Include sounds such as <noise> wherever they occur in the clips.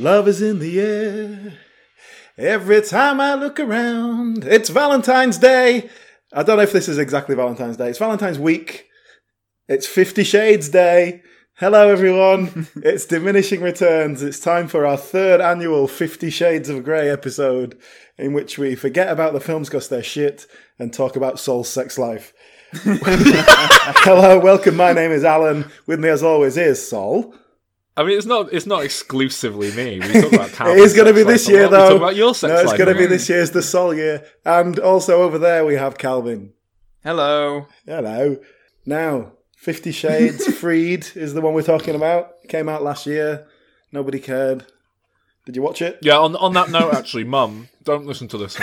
Love is in the air. Every time I look around, it's Valentine's Day. I don't know if this is exactly Valentine's Day. It's Valentine's week. It's Fifty Shades Day. Hello, everyone. <laughs> it's diminishing returns. It's time for our third annual Fifty Shades of Grey episode, in which we forget about the films because they're shit and talk about Soul's sex life. <laughs> <laughs> Hello, welcome. My name is Alan. With me, as always, is Sol. I mean, it's not it's not exclusively me. We talk about talent. <laughs> It is going to be this year, We though. talk about your sex no, it's going to be this year's the Sol year, and also over there we have Calvin. Hello. Hello. Now, Fifty Shades <laughs> Freed is the one we're talking about. Came out last year. Nobody cared. Did you watch it? Yeah. On on that note, actually, <laughs> Mum, don't listen to this.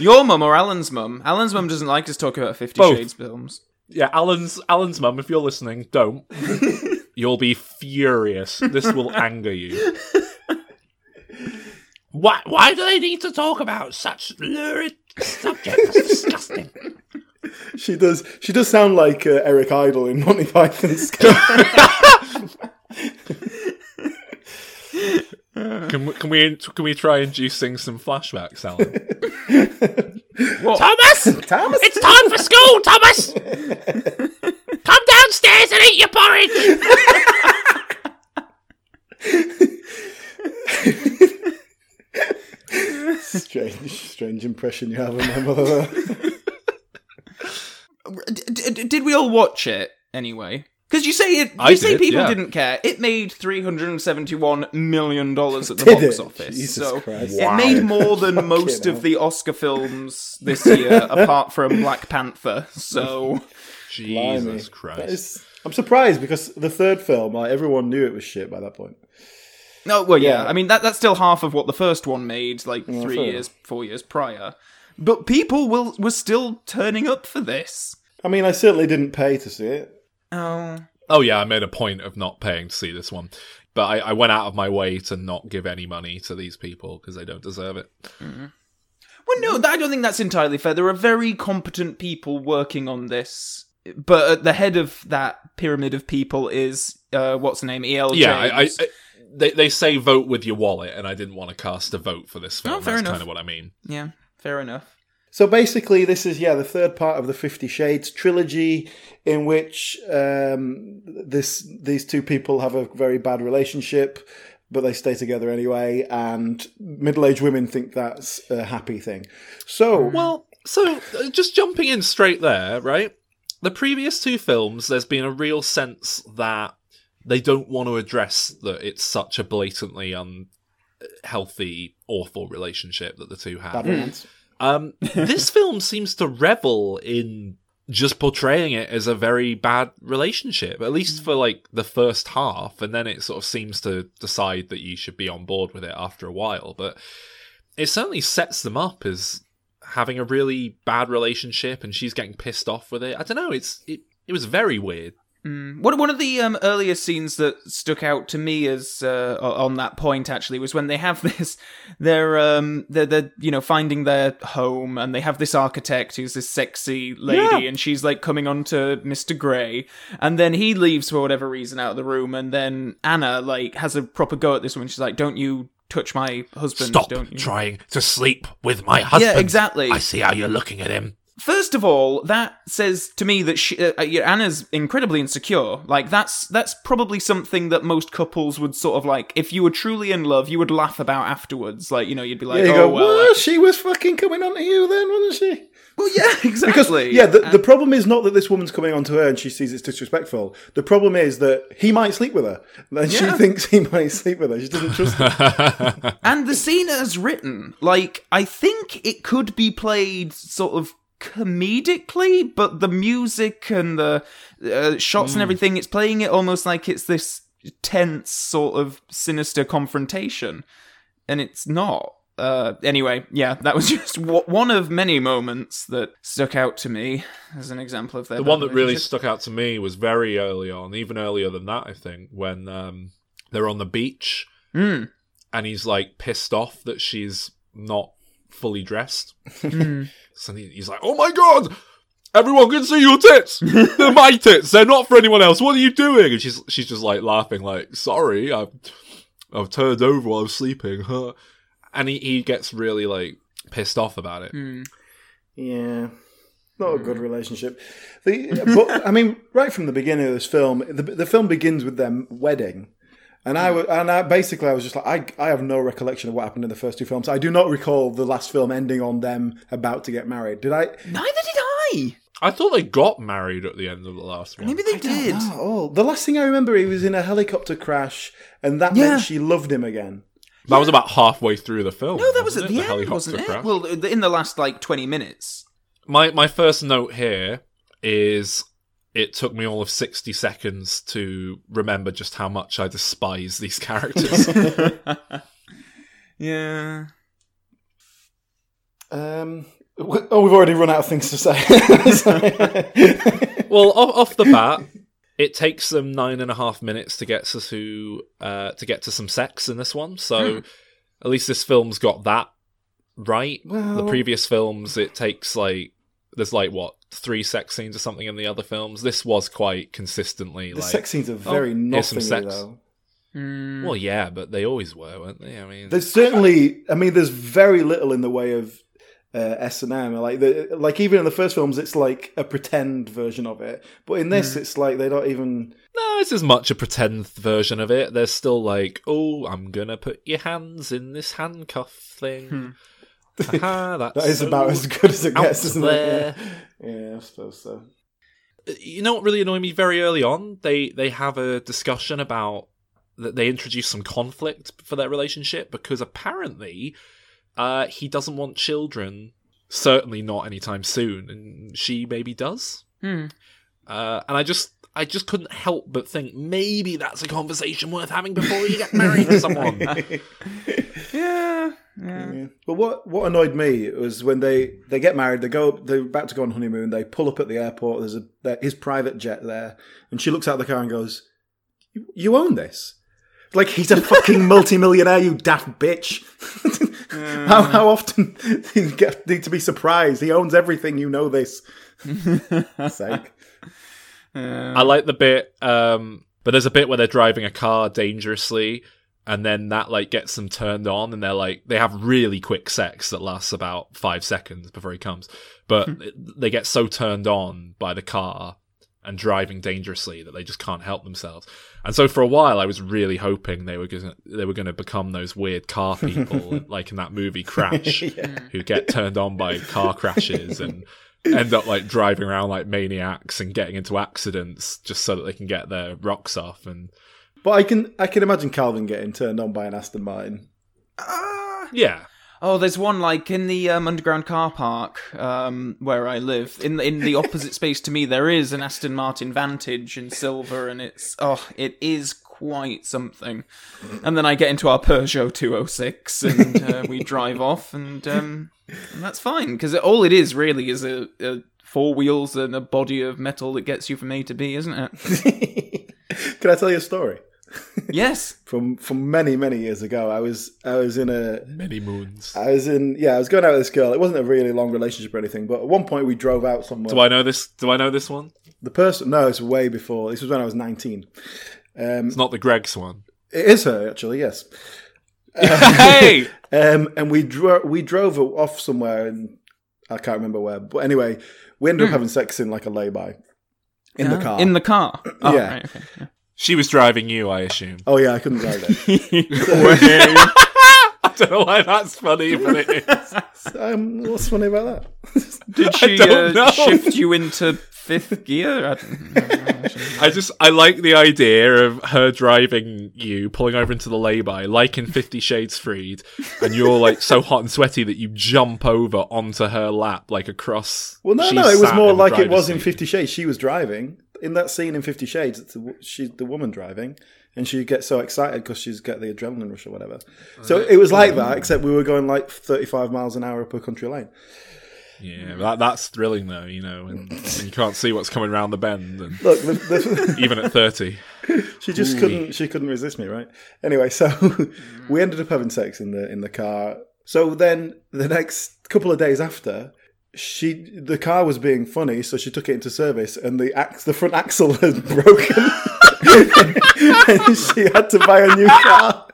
Your mum or Alan's mum? Alan's mum doesn't like us talking about Fifty Both. Shades films. Yeah, Alan's Alan's mum. If you're listening, don't. <laughs> You'll be furious. This will anger you. Why? Why do they need to talk about such lurid subjects? Disgusting. She does. She does sound like uh, Eric Idle in Monty Python's. <laughs> <laughs> sketch. Can we, can we can we try inducing some flashbacks, Alan? <laughs> Thomas! Thomas. It's time for school, Thomas! <laughs> Come downstairs and eat your porridge! strange, strange impression you have of my mother. <laughs> D- d- did we all watch it anyway? Because you say it, you I say did, people yeah. didn't care. It made three hundred and seventy-one million dollars at the Did box it? office. Jesus so Christ. it made more than <laughs> most of the Oscar films this year, <laughs> apart from Black Panther. So Jesus Blimey. Christ! That is- I'm surprised because the third film, like everyone knew it was shit by that point. no, well, yeah. Yeah. I mean that that's still half of what the first one made, like three fair years, four years prior. But people will were still turning up for this. I mean, I certainly didn't pay to see it. Oh, Oh yeah, I made a point of not paying to see this one, but I, I went out of my way to not give any money to these people because they don't deserve it. Well, no, I don't think that's entirely fair. There are very competent people working on this, but at the head of that pyramid of people is uh, what's the name? El. Yeah, I, I, I they they say vote with your wallet, and I didn't want to cast a vote for this film. Oh, fair That's enough. kind of what I mean. yeah, fair enough. So basically, this is yeah the third part of the Fifty Shades trilogy, in which um, this these two people have a very bad relationship, but they stay together anyway, and middle-aged women think that's a happy thing. So Well, so uh, just jumping in straight there, right? The previous two films, there's been a real sense that they don't want to address that it's such a blatantly unhealthy, awful relationship that the two have. Um, <laughs> this film seems to revel in just portraying it as a very bad relationship, at least for like the first half, and then it sort of seems to decide that you should be on board with it after a while. But it certainly sets them up as having a really bad relationship, and she's getting pissed off with it. I don't know. It's it. It was very weird. Mm. One one of the um, earlier scenes that stuck out to me as uh, on that point actually was when they have <laughs> this, they're um they're, they're you know finding their home and they have this architect who's this sexy lady Yeah. and she's like coming on to Mr. Grey and then he leaves for whatever reason out of the room and then Anna like has a proper go at this woman she's like don't you touch my husband Stop don't you trying to sleep with my husband. yeah exactly I see how you're looking at him. First of all, that says to me that she, uh, uh, Anna's incredibly insecure. Like that's that's probably something that most couples would sort of like. If you were truly in love, you would laugh about afterwards. Like you know, you'd be like, Yeah, you "Oh go, well." uh, she was fucking coming on to you then, wasn't she? well, yeah, <laughs> Because exactly. yeah, the, the problem is not that this woman's coming on to her and she sees it's disrespectful. The problem is that he might sleep with her, and she thinks he might sleep with her. She doesn't trust him. <laughs> and the scene as written, like I think it could be played sort of comedically, but the music and the uh, shots and everything, it's playing it almost like it's this tense sort of sinister confrontation, and it's not. Uh, anyway, yeah, that was <laughs> just w- one of many moments that stuck out to me as an example of that. The one that really stuck out to me was very early on, even earlier than that, I think, when um, they're on the beach Mm. and he's like pissed off that she's not fully dressed. <laughs> Mm. so he's like, "Oh my god, everyone can see your tits. They're <laughs> my tits. They're not for anyone else. What are you doing? And she's she's just like laughing, like, sorry, I've I've turned over while I was sleeping. Huh? <laughs> And he, he gets really like pissed off about it. Yeah, not a good relationship. The, but I mean, right from the beginning of this film, the, the film begins with them wedding, and I was, and I, basically I was just like, I I have no recollection of what happened in the first two films. I do not recall the last film ending on them about to get married. Did I? Neither did I. I thought they got married at the end of the last one. Maybe they did. Oh, the last thing I remember, he was in a helicopter crash, and that Yeah. meant she loved him again. That was about halfway through the film. No, that was at it? the, end, helicopter wasn't it? crash. Well, in the last like twenty minutes. my my first note here is it took me all of 60 seconds to remember just how much I despise these characters. <laughs> Yeah. Um, oh, we've already run out of things to say. <laughs> well, off, off the bat, it takes them nine and a half minutes to get to to, uh, to get to some sex in this one. So at least this film's got that right. the previous films, it takes like there's like what three sex scenes or something in the other films. This was quite consistently the like sex scenes are very oh, here's some nothing sex. though. Mm. well, yeah, but they always were, weren't they? I mean, There's certainly, I mean, there's very little in the way of uh, S and M. Like, the, like even in the first films, it's like a pretend version of it. But in Hmm. this, it's like they don't even. No, it's as much a pretend version of it. They're still like, oh, I'm gonna put your hands in this handcuff thing. Haha, <laughs> that's That is so about as good as it gets, isn't there. it? Yeah. yeah, I suppose so. You know what really annoyed me very early on? They they have a discussion about that they introduce some conflict for their relationship because apparently uh, he doesn't want children. Certainly not anytime soon, and she maybe does. Hmm. Uh, and I just I just couldn't help but think maybe that's a conversation worth having before you get married to someone. <laughs> Yeah. Yeah. Yeah. But what what annoyed me was when they they get married, they go they're about to go on honeymoon, they pull up at the airport. There's a there- his private jet there, and she looks out the car and goes, "You, you own this." Like he's a fucking <laughs> multimillionaire, you daft bitch. how, how often <laughs> do you get, need to be surprised? He owns everything. You know this. Sake. I like the bit, um, but there's a bit where they're driving a car dangerously, and then that like gets them turned on, and they're like they have really quick sex that lasts about five seconds before he comes, but they get so turned on by the car and driving dangerously that they just can't help themselves. And so for a while, I was really hoping they were gonna they were going to become those weird car people, <laughs> like in that movie Crash, <laughs> who get turned on by car crashes and end up like driving around like maniacs and getting into accidents just so that they can get their rocks off. And But I can I can imagine Calvin getting turned on by an Aston Martin. yeah, Oh, there's one like in the um, underground car park um, where I live. In in the opposite space to me, there is an Aston Martin Vantage in silver, and it's oh, it is quite something. And then I get into our Peugeot 206, and uh, we drive off, and, um, and that's fine because all it is really is a, a four wheels and a body of metal that gets you from A to B, isn't it? <laughs> Can I tell you a story? <laughs> yes. From from many many years ago, I was I was in a many moons. I was in yeah I was going out with this girl. It wasn't a really long relationship or anything, but at one point we drove out somewhere. Do I know this? Do I know this one? the person no, it's way before. This was when I was nineteen. Um, It's not the Greg's one. it is her actually, yes. <laughs> hey, Um, and we drove we drove off somewhere, and I can't remember where. But anyway, we ended up having sex in like a lay-by in the Uh, car. In the car. Oh, Yeah. Right, okay. yeah. she was driving you, I assume. oh yeah, I couldn't drive it. <laughs> <laughs> <laughs> I <laughs> don't know why that's funny, but it is. <laughs> um, what's funny about that? <laughs> Did she don't uh, know. shift you into fifth gear? I don't know. I just I like the idea of her driving you, pulling over into the lay-by, like in Fifty Shades Freed, and you're like so hot and sweaty that you jump over onto her lap, like across. Well, no, no, it was more like it driver's was in. Fifty Shades. She was driving in that scene in Fifty Shades. It's the, she's the woman driving, and she gets so excited because she's got the adrenaline rush or whatever. So it was like that, except we were going like thirty-five miles an hour up a country lane. Yeah, that that's thrilling though, you know, and, and you can't see what's coming around the bend, and Look, the, the, <laughs> even at thirty. she just couldn't. She couldn't resist me, right? Anyway, so <laughs> we ended up having sex in the in the car. So then the next couple of days after, she the car was being funny, so she took it into service, and the ax, the front axle had <laughs> broken, <laughs> and she had to buy a new car.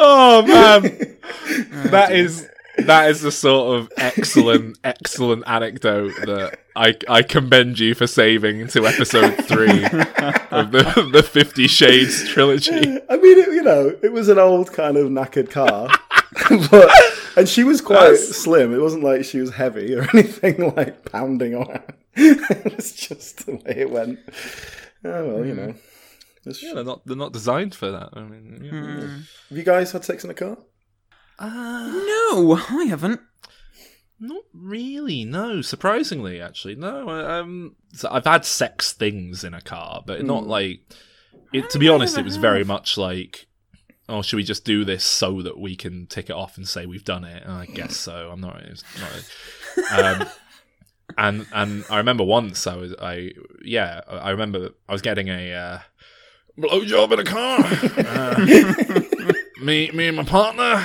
Oh man, <laughs> that is that is the sort of excellent, excellent anecdote that I I commend you for saving to episode three of the the Fifty Shades trilogy. I mean, it, you know, it was an old kind of knackered car, <laughs> but and she was quite That's- slim. It wasn't like she was heavy or anything like pounding on. it was just the way it went. Oh well, you know. It's- Yeah, they're not they're not designed for that. I mean, yeah. Have you guys had sex in a car? No, I haven't. Not really. No, surprisingly, actually, no. Um, so I've had sex things in a car, but not like. It, to be honest, it was very much like, oh, should we just do this so that we can tick it off and say we've done it? And I guess so. I'm not. It's not um, and and I remember once I was I yeah I remember I was getting a uh, blowjob in a car. Uh, <laughs> me me and my partner.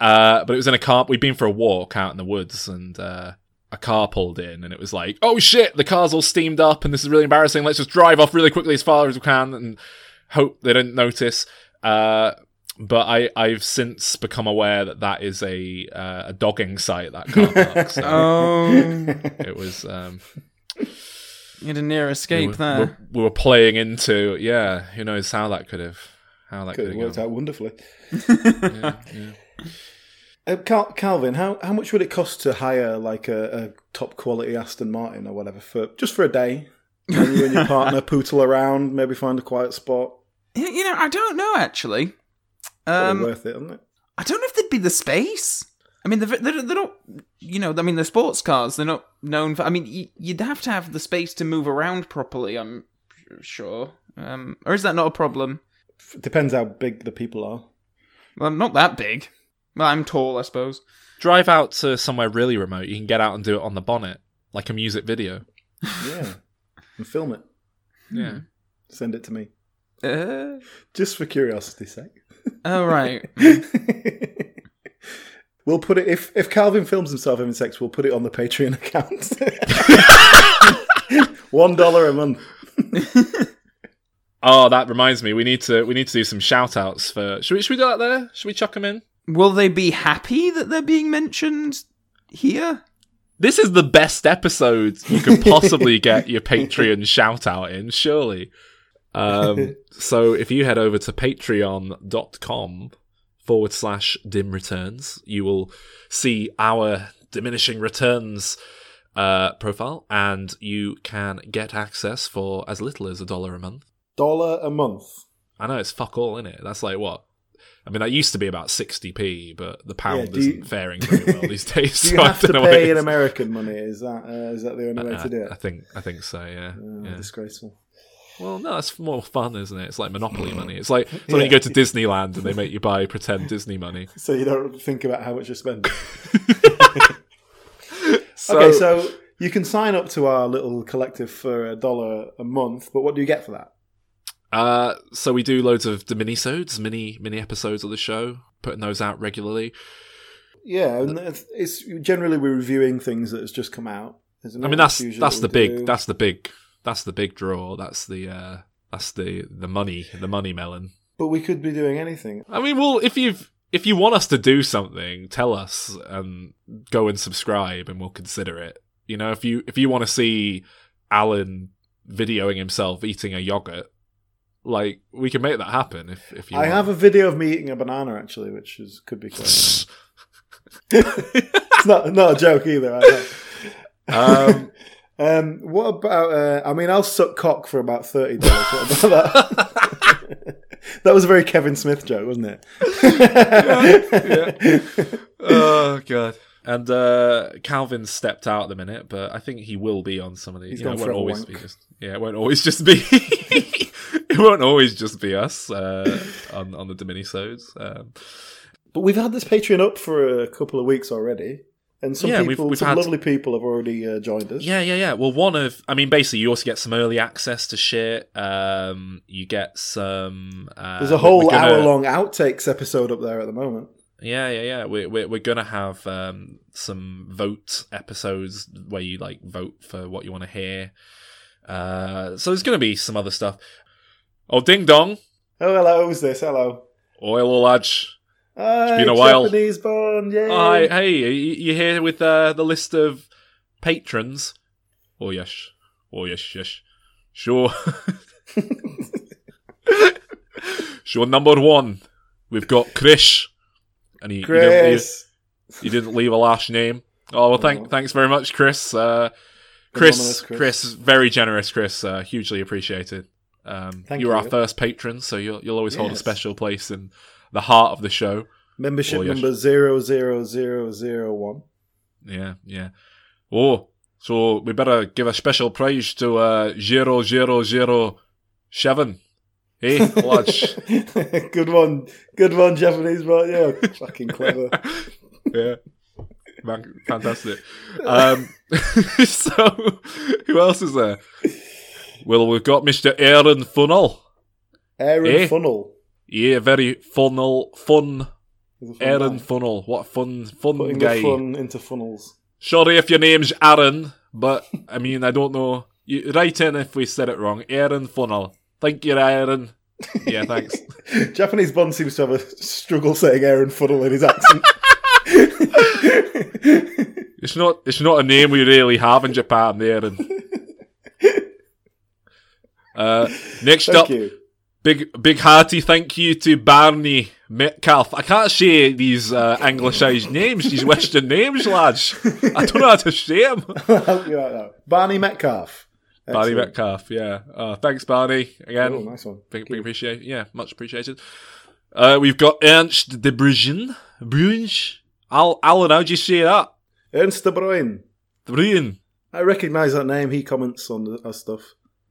Uh, but it was in a car. We'd been for a walk out in the woods, and uh, a car pulled in, and it was like, "Oh shit, the car's all steamed up, and this is really embarrassing. Let's just drive off really quickly as far as we can, and hope they don't notice." Uh, but I, I've since become aware that that is a uh, a dogging site. That car park. <laughs> So Oh, it was. Um, you had a near we, escape were, there. we were playing into. Yeah, who knows how that could have how that Could could have have worked gone. out wonderfully. Yeah, yeah. <laughs> Uh, Cal- Calvin, how, how much would it cost to hire like a, a top quality Aston Martin or whatever for just for a day? And you and your partner <laughs> pootle around, maybe find a quiet spot. You you know, I don't know actually. Probably Um, worth it, isn't it? I don't know if there'd be the space. I mean, they're, they're, they're not, you know, I mean, they're sports cars. They're not known for. I mean, you'd have to have the space to move around properly. I'm sure. Um, or is that not a problem? Depends how big the people are. Well, I'm not that big. Well, I'm tall, I suppose. Drive out to somewhere really remote. You can get out and do it on the bonnet, like a music video. Yeah. and film it. Yeah. Send it to me. Uh, Just for curiosity's sake. Oh right. <laughs> we'll put it if if Calvin films himself having sex, we'll put it on the Patreon account. <laughs> One dollar a month. Oh, that reminds me. We need to we need to do some shout outs for. Should we should we do that there? Should we chuck them in? Will they be happy that they're being mentioned here? This is the best episode you could possibly get your Patreon shout out in, surely. Um, <laughs> so if you head over to patreon.com forward slash dim returns, you will see our diminishing returns uh, profile and you can get access for as little as a dollar a month. Dollar a month. I know it's fuck all in it. That's like what? I mean, that used to be about 60p, but the pound Yeah, you- isn't faring very well these <laughs> days. Do you I have to pay in. American money? Is that uh, is that the only way to do it? I think I think so. Yeah. Oh, yeah. Disgraceful. Well, no, it's more fun, isn't it? It's like Monopoly money. It's like it's when Yeah. you go to Disneyland and they make you buy pretend Disney money. <laughs> So you don't think about how much you're spending. <laughs> So, okay, so you can sign up to our little collective for a dollar a month, but what do you get for that? uh, so we do loads of the mini-sodes, mini mini episodes of the show, putting those out regularly. Yeah, and it's, it's generally we're reviewing things that has just come out. isn't I mean, that's that's the big do. that's the big that's the big draw. That's the uh, that's the the money the money melon. But we could be doing anything. I mean, well, if you've if you want us to do something, tell us and go and subscribe, and we'll consider it. You know, if you if you want to see Alan videoing himself eating a yogurt, like we can make that happen. If if you, I want. have a video of me eating a banana actually, which is could be quite. <laughs> <laughs> it's not not a joke either. I um, Um, what about? Uh, I mean, I'll suck cock for about thirty dollars. What about that? <laughs> that was a very Kevin Smith joke, wasn't it? oh god. And uh, Calvin stepped out at the minute, but I think he will be on some of these. He's you know, it won't for a always wank. be just yeah, it won't always just be <laughs> it won't always just be us uh, on on the Diminisodes. Um, But we've had this Patreon up for a couple of weeks already, and some Yeah, we've- people, we've some had- lovely people, have already uh, joined us. Yeah, yeah, yeah. Well, one of, I mean, basically, you also get some early access to shit. Um, you get some. Uh, There's a whole gonna- hour-long outtakes episode up there at the moment. Yeah, yeah, yeah. We're we're, we're gonna have um, some vote episodes where you like vote for what you want to hear. Uh, so there's gonna be some other stuff. Oh, ding dong! Oh, hello, who's this? Hello. Oh, hello, Hi, been a while. Japanese Bond, yay. Hi, hey, you, here with uh, the list of patrons? Oh yes, oh yes, yes. Sure. <laughs> sure. Number one, we've got Chris, and he, he didn't leave, Chris. he didn't leave a last name. Oh well, thank Oh. thanks very much, Chris. Uh, Chris, Chris, Chris. very generous, Chris. Uh, hugely appreciated. Um, Thank you were you. our first patron, so you'll you'll always hold a special place in the heart of the show. Membership number zero zero zero zero one. Yeah, yeah. Oh, so we better give a special prize to uh zero zero zero seven. Hey, lads. <laughs> Good one. Good one, Japanese Bond. Yeah, <laughs> fucking clever. yeah. Man, fantastic. Um, <laughs> so, who else is there? Well, we've got Mr. Aaron Funnel. Aaron Eh? Funnel. Yeah, very funnel, fun. Aaron. Funnel. What a fun, fun Putting guy. the fun into funnels. Sorry if your name's Aaron, but I mean, I don't know. You, write in if we said it wrong. Aaron Funnel. Thank you, Aaron. Yeah, thanks. <laughs> Japanese Bond seems to have a struggle saying Aaron Funnel in his accent. <laughs> It's not. It's not a name we really have in Japan, Aaron. <laughs> Uh, next Thank up, you. Big big hearty thank you to Barney Metcalf. I can't say these uh, anglicised names, these Western names, lads. I don't know how to say them. I'll help you out now. Barney Metcalf. Barney Excellent. Metcalf, yeah. Uh, thanks, Barney. Again, Oh, nice one. Big, big appreciate, yeah, much appreciated. Uh, we've got Ernst de Bruijn. Bruijn. Al- Alan, how do you say that? Ernst de Bruin. Bruijn. I recognise that name. He comments on our stuff.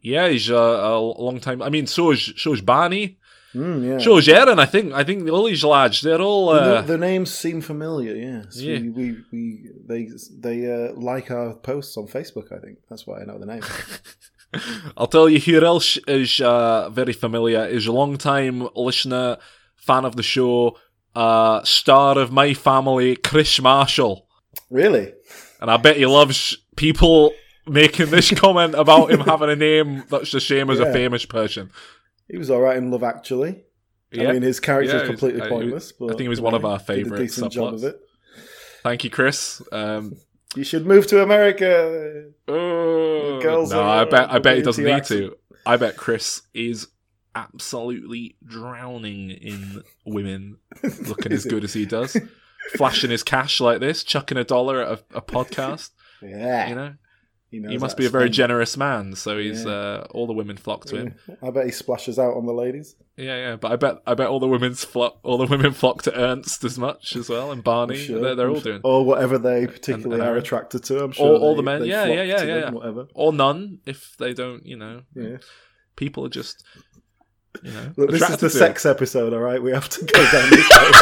Yeah, he's uh, a long time. I mean, so is so is Barney. Mm, yeah. So is Aaron. I think. I think all these lads. They're all. The, Uh, the names seem familiar. Yes. Yeah. We, we, we they they uh, like our posts on Facebook. I think that's why I know the name. <laughs> I'll tell you who else is uh, very familiar. Is a long time listener, fan of the show, uh, star of my family, Chris Marshall. really? And I bet he loves people making this <laughs> comment about him <laughs> having a name that's the same as a famous person. He was all right in Love Actually. Yeah. I mean, his character Yeah, is completely I- I- pointless. But I think he was one know, of our favourite decent job of subplots. it. Thank you, Chris. Um, <laughs> You should move to America. oh, girls no, I bet I bet he doesn't need accent. to. I bet Chris is absolutely drowning in women looking as good as he does, flashing his cash like this, chucking a dollar at a, a podcast. Yeah. You know, he, he must be a very generous man. So he's Yeah. uh, all the women flock to him. <laughs> I bet he splashes out on the ladies. Yeah, yeah, but I bet I bet all the women's flock all the women flock to Ernst as much as well, and Barney. Sure. They're, they're all doing, Or whatever they particularly and are attracted to. I'm sure. All- all they- the men. Yeah, yeah, yeah, yeah, yeah. Whatever. or none if they don't. You know, Yeah. people are just, you know, Look, this is the sex episode, all right? We have to go down this <laughs> road.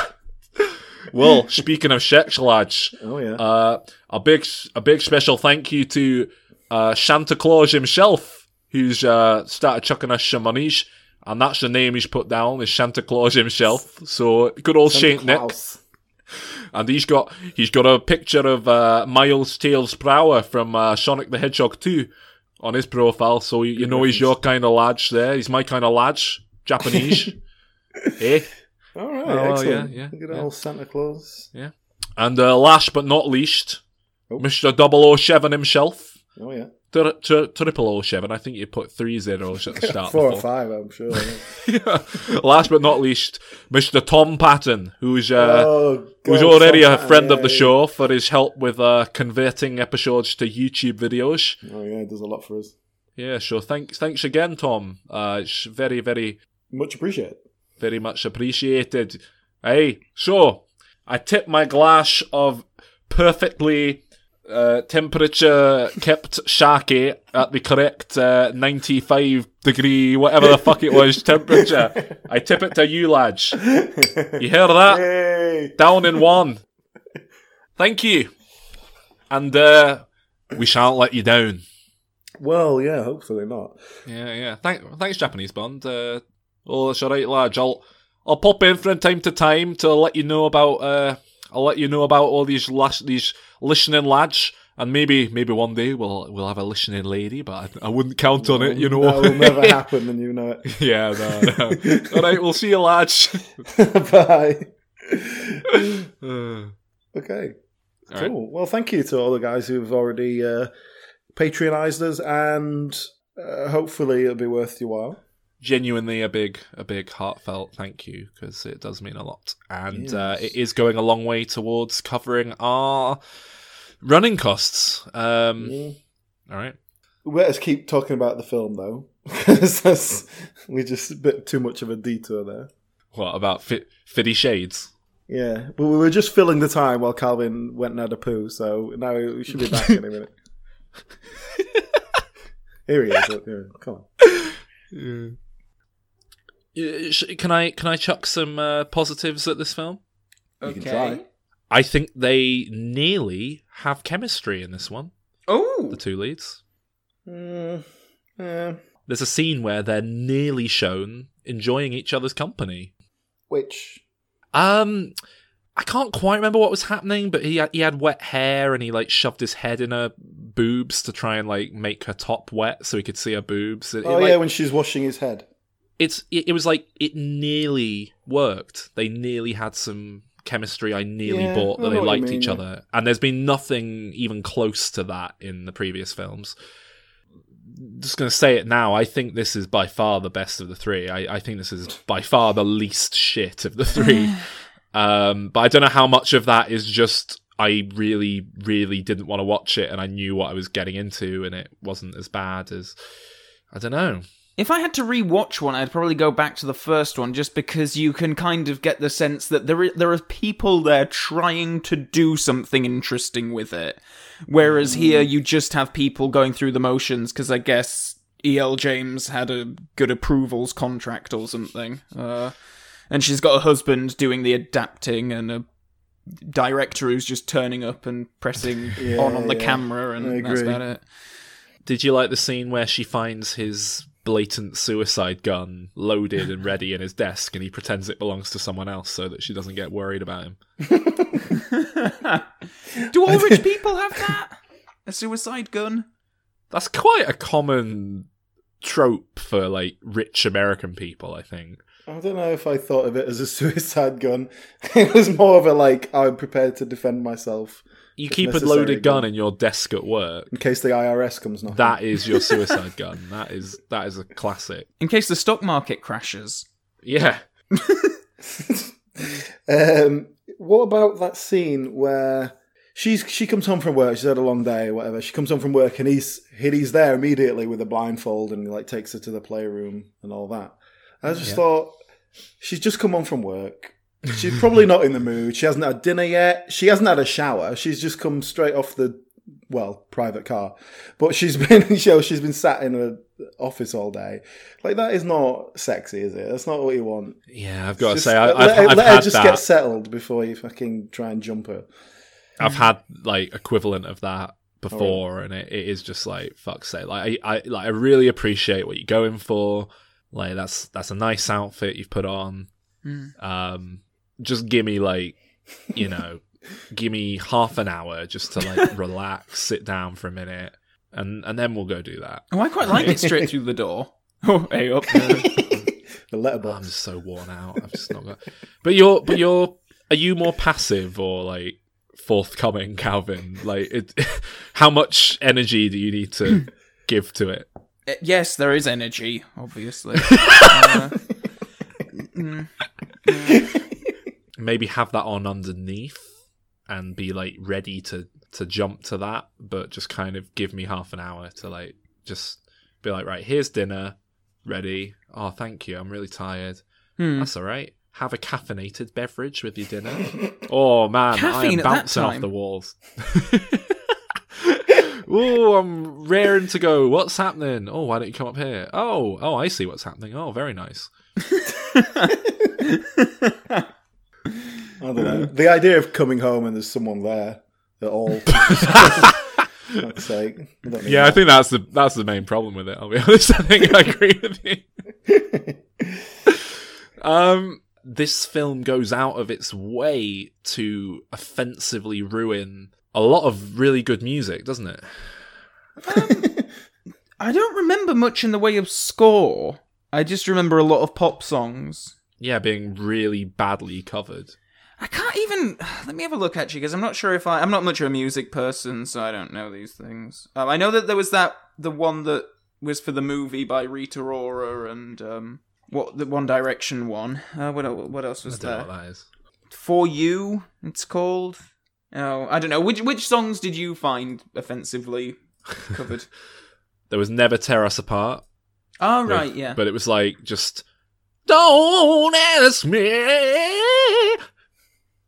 Well, speaking of sex, lads, Oh, yeah. uh, a big a big special thank you to uh, Santa Claus himself, who's uh, started chucking us some monies. And that's the name he's put down is Santa Claus himself. So good old Santa Saint Nick. And he's got he's got a picture of uh, Miles Tails Prower from uh, Sonic the Hedgehog 2 on his profile, so you, you know he's your kind of lads there. He's my kind of lads, Japanese. <laughs> eh? All right, Oh, excellent. yeah, yeah, Look at yeah. old Santa Claus. Yeah. And uh, last but not least, Oh. Mr. 007 himself. Oh, yeah. Tri- tri- Triple 07. I think you put three zeros at the <laughs> start. Four or five, I'm sure. <laughs> yeah. Last but not least, Mr. Tom Patton, who's uh, oh, who's already a Tom friend of the Patton, show for his help with uh, converting episodes to YouTube videos. Oh, yeah, it does a lot for us. Yeah, sure. Thanks, thanks again, Tom. Uh, it's very, very, Much appreciated. Very much appreciated. Hey, so I tip my glass of perfectly uh, temperature kept sake at the correct uh, 95 degree, whatever the fuck it was, <laughs> temperature. I tip it to you, lads. You hear that? Yay! Down in one. Thank you. And uh, we shan't let you down. Well, yeah, hopefully not. Yeah, yeah. Thank, thanks, Japanese Bond. Uh, oh, that's all right, lads. I'll, I'll pop in from time to time to let you know about. Uh, I'll let you know about all these lash, these listening lads, and maybe maybe one day we'll we'll have a listening lady, but I, I wouldn't count on it. You know. That will never <laughs> happen, and you know it. <laughs> yeah, no, no. all right, we'll see you, lads. <laughs> Bye. <sighs> <sighs> Okay. All right. Cool. Well, thank you to all the guys who've already uh, patronized us, and uh, hopefully it'll be worth your while. Genuinely a big a big heartfelt thank you because it does mean a lot and uh, it is going a long way towards covering our running costs um all right let us keep talking about the film though, <laughs> because that's we just a bit too much of a detour there. what about fi- fifty shades Yeah, but we were just filling the time while Calvin went and had a poo, so now we should be back in a minute. <laughs> Here he is. Come on. Uh, sh- can i can i chuck some uh, positives at this film You can try. i think they nearly have chemistry in this one Oh, the two leads Mm, yeah. there's a scene where they're nearly shown enjoying each other's company Which Um, I can't quite remember what was happening, but he had, he had wet hair and he like shoved his head in her boobs to try and like make her top wet so he could see her boobs. It, it, oh like, yeah, when she's washing his head. It's it, it was like it nearly worked. They nearly had some chemistry. I nearly Yeah, bought that they liked mean, each yeah. other, and there's been nothing even close to that in the previous films. Just gonna say it now. I think this is by far the best of the three. I, I think this is by far the least shit of the three. <laughs> Um, but I don't know how much of that is just I really, really didn't want to watch it, and I knew what I was getting into, and it wasn't as bad as I don't know. If I had to rewatch one, I'd probably go back to the first one, just because you can kind of get the sense that there i- there are people there trying to do something interesting with it, whereas here you just have people going through the motions. Because I guess E.L. James had a good approvals contract or something, uh, and she's got a husband doing the adapting and a director who's just turning up and pressing <laughs> Yeah, on on the yeah. camera, and that's about it. Did you like the scene where she finds his blatant suicide gun loaded and ready in his desk, and he pretends it belongs to someone else so that she doesn't get worried about him? <laughs> Do all rich people have that? A suicide gun? That's quite a common trope for like rich American people, I think. I don't know if I thought of it as a <laughs> suicide gun. <laughs> It was more of a like I'm prepared to defend myself You keep a loaded gun gun. in your desk at work. in case the IRS comes knocking. That is your <laughs> suicide gun. That is that is a classic. In case the stock market crashes. Yeah. Um, what about that scene where she's she comes home from work? She's had a long day, or whatever. She comes home from work and he's he's there immediately with a blindfold and he like takes her to the playroom and all that. I just Yeah. thought she's just come home from work. She's probably not in the mood. She hasn't had dinner yet. She hasn't had a shower. She's just come straight off the well private car, but she's <laughs> been you know she's been sat in a office all day. Like that is not sexy, is it? That's not what you want. Yeah, I've got to Just say, I, let, I've, let- I've let her just that. get settled before you fucking try and jump her. I've had like equivalent of that before, and it, it is just like fuck's sake. Like I, I, like I really appreciate what you're going for. Like that's that's a nice outfit you've put on. Mm. Um, just give me like, you know, <laughs> give me half an hour just to like relax, <laughs> sit down for a minute, and and then we'll go do that. Oh, I quite like it straight through the door. <laughs> Oh, hey up. there. The I'm just so worn out. I've just not got. But you're, but you're, are you more passive or like forthcoming, Calvin? Like, it, <laughs> how much energy do you need to <clears throat> give to it? Uh, yes, there is energy, obviously. <laughs> Uh, mm, Maybe have that on underneath and be like ready to to jump to that, but just kind of give me half an hour to like just be like, right, here's dinner, ready. Oh, thank you. I'm really tired. hmm. That's all right. Have a caffeinated beverage with your dinner. oh man, Caffeine I at am bouncing off the walls. <laughs> oh, I'm raring to go. What's happening? Oh, why don't you come up here? Oh, oh, I see what's happening. Oh, very nice. I don't know. The idea of coming home and there's someone there at all. <laughs> Fuck's sake. I don't need Yeah, I think that's the that's the main problem with it. I'll be <laughs> honest. I think I agree with you. Um, this film goes out of its way to offensively ruin a lot of really good music, doesn't it? I don't remember much in the way of score. I just remember a lot of pop songs. Yeah, being really badly covered. I can't even. <sighs> Let me have a look actually, because I'm not sure if I. I'm not much of a music person, so I don't know these things. Um, I know that there was that the one that was for the movie by Rita Ora and um, what the One Direction one. Uh, what what else I was know there? what that is. For you, it's called. Oh, I don't know. Which which songs did you find offensively covered? <laughs> There was Never Tear Us Apart. oh with- right, yeah. But it was like just don't ask me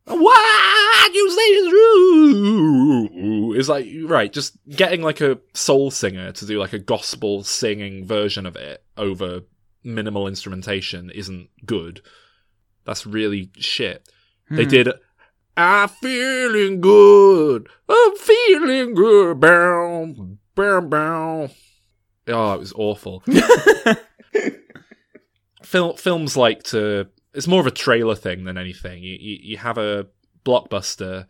why you say it's true. It's like right, just getting like a soul singer to do like a gospel singing version of it over minimal instrumentation isn't good. That's really shit. They Hmm. did I'm feeling good. I'm feeling good. Bow, bow, bow. Oh, it was awful. <laughs> Fil- films like to. It's more of a trailer thing than anything. You, you you have a blockbuster,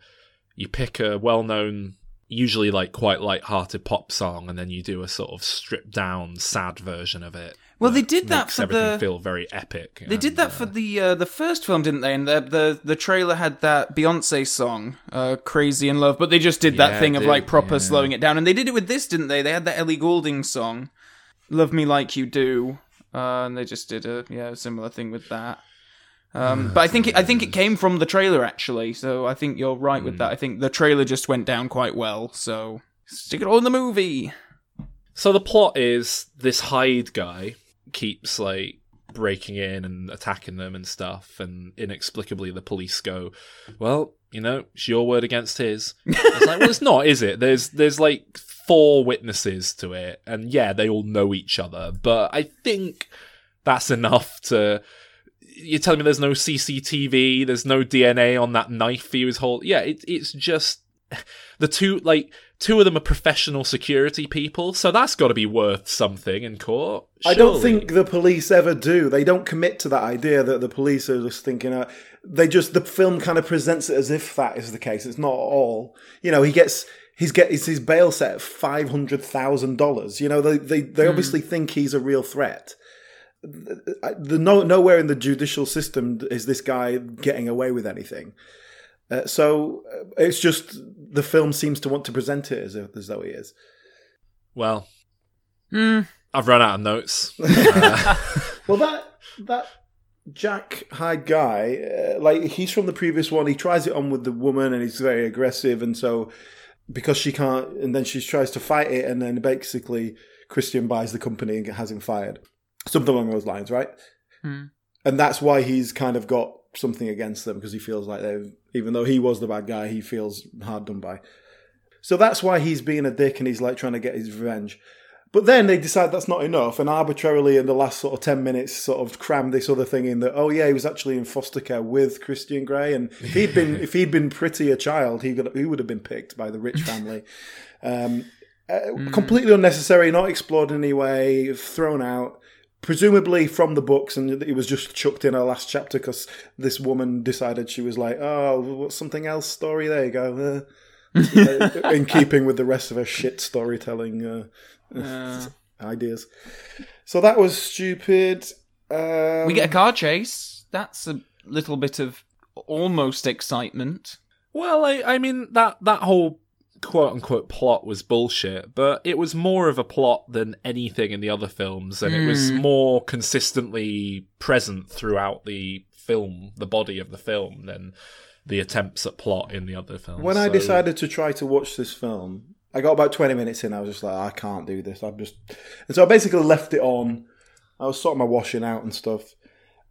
you pick a well-known, usually like quite light-hearted pop song, and then you do a sort of stripped down, sad version of it. Well, they did that for everything the- feel very epic. They did that uh, for the uh, the first film, didn't they? And the the the trailer had that Beyonce song, uh, "Crazy in Love," but they just did that Yeah, thing of they- like proper yeah. slowing it down. And they did it with this, didn't they? They had that Ellie Goulding song, "Love Me Like You Do," uh, and they just did a yeah similar thing with that. Um, <sighs> but I think it, I think it came from the trailer actually, so I think you're right with that. I think the trailer just went down quite well, so stick it all in the movie. So the plot is this Hyde guy keeps like breaking in and attacking them and stuff, and inexplicably the police go, "Well, you know, it's your word against his." It's like, well, it's not, is it? There's there's like four witnesses to it, and yeah, they all know each other, but I think that's enough to. You're telling me there's no CCTV, there's no DNA on that knife he was holding. Yeah, it, it's just <sighs> the two like two of them are professional security people, so that's got to be worth something in court. I don't think the police ever do. They don't commit to that idea that the police are just thinking. Uh, they just the film kind of presents it as if that is the case. It's not at all. You know, he gets he's get it's his bail set at five hundred thousand dollars. You know, they they, they obviously think he's a real threat. The, the no nowhere in the judicial system is this guy getting away with anything. Uh, so uh, it's just the film seems to want to present it as, if, as though he is. Well, Hmm. I've run out of notes. <laughs> Uh, Well, that that Jack Hyde guy, uh, like he's from the previous one. He tries it on with the woman, and he's very aggressive, and so because she can't, and then she tries to fight it, and then basically Christian buys the company and has him fired, something along those lines, right? Hmm. And that's why he's kind of got something against them because he feels like they've, even though he was the bad guy, he feels hard done by. So that's why he's being a dick and he's like trying to get his revenge. But then they decide that's not enough, and arbitrarily in the last sort of ten minutes, sort of cram this other thing in that. Oh yeah, he was actually in foster care with Christian Grey, and if he'd been if he'd been pretty a child, he could, he would have been picked by the rich family. Um, uh, Completely unnecessary, not explored in any way, thrown out. Presumably from the books, and it was just chucked in a last chapter because this woman decided she was like, "Oh, what's something else story?" There you go. Uh, <laughs> uh, in keeping with the rest of her shit storytelling uh, Uh, <laughs> ideas. So that was stupid. Um, we get a car chase. That's a little bit of almost excitement. well, I, I mean that that whole quote unquote plot was bullshit, but it was more of a plot than anything in the other films, and it was hmm. more consistently present throughout the film, the body of the film, than the attempts at plot in the other films. when I decided to try to watch this film, I got about 20 minutes in. I was just like, I can't do this. I'm just. And so I basically left it on. I was sorting my washing out and stuff.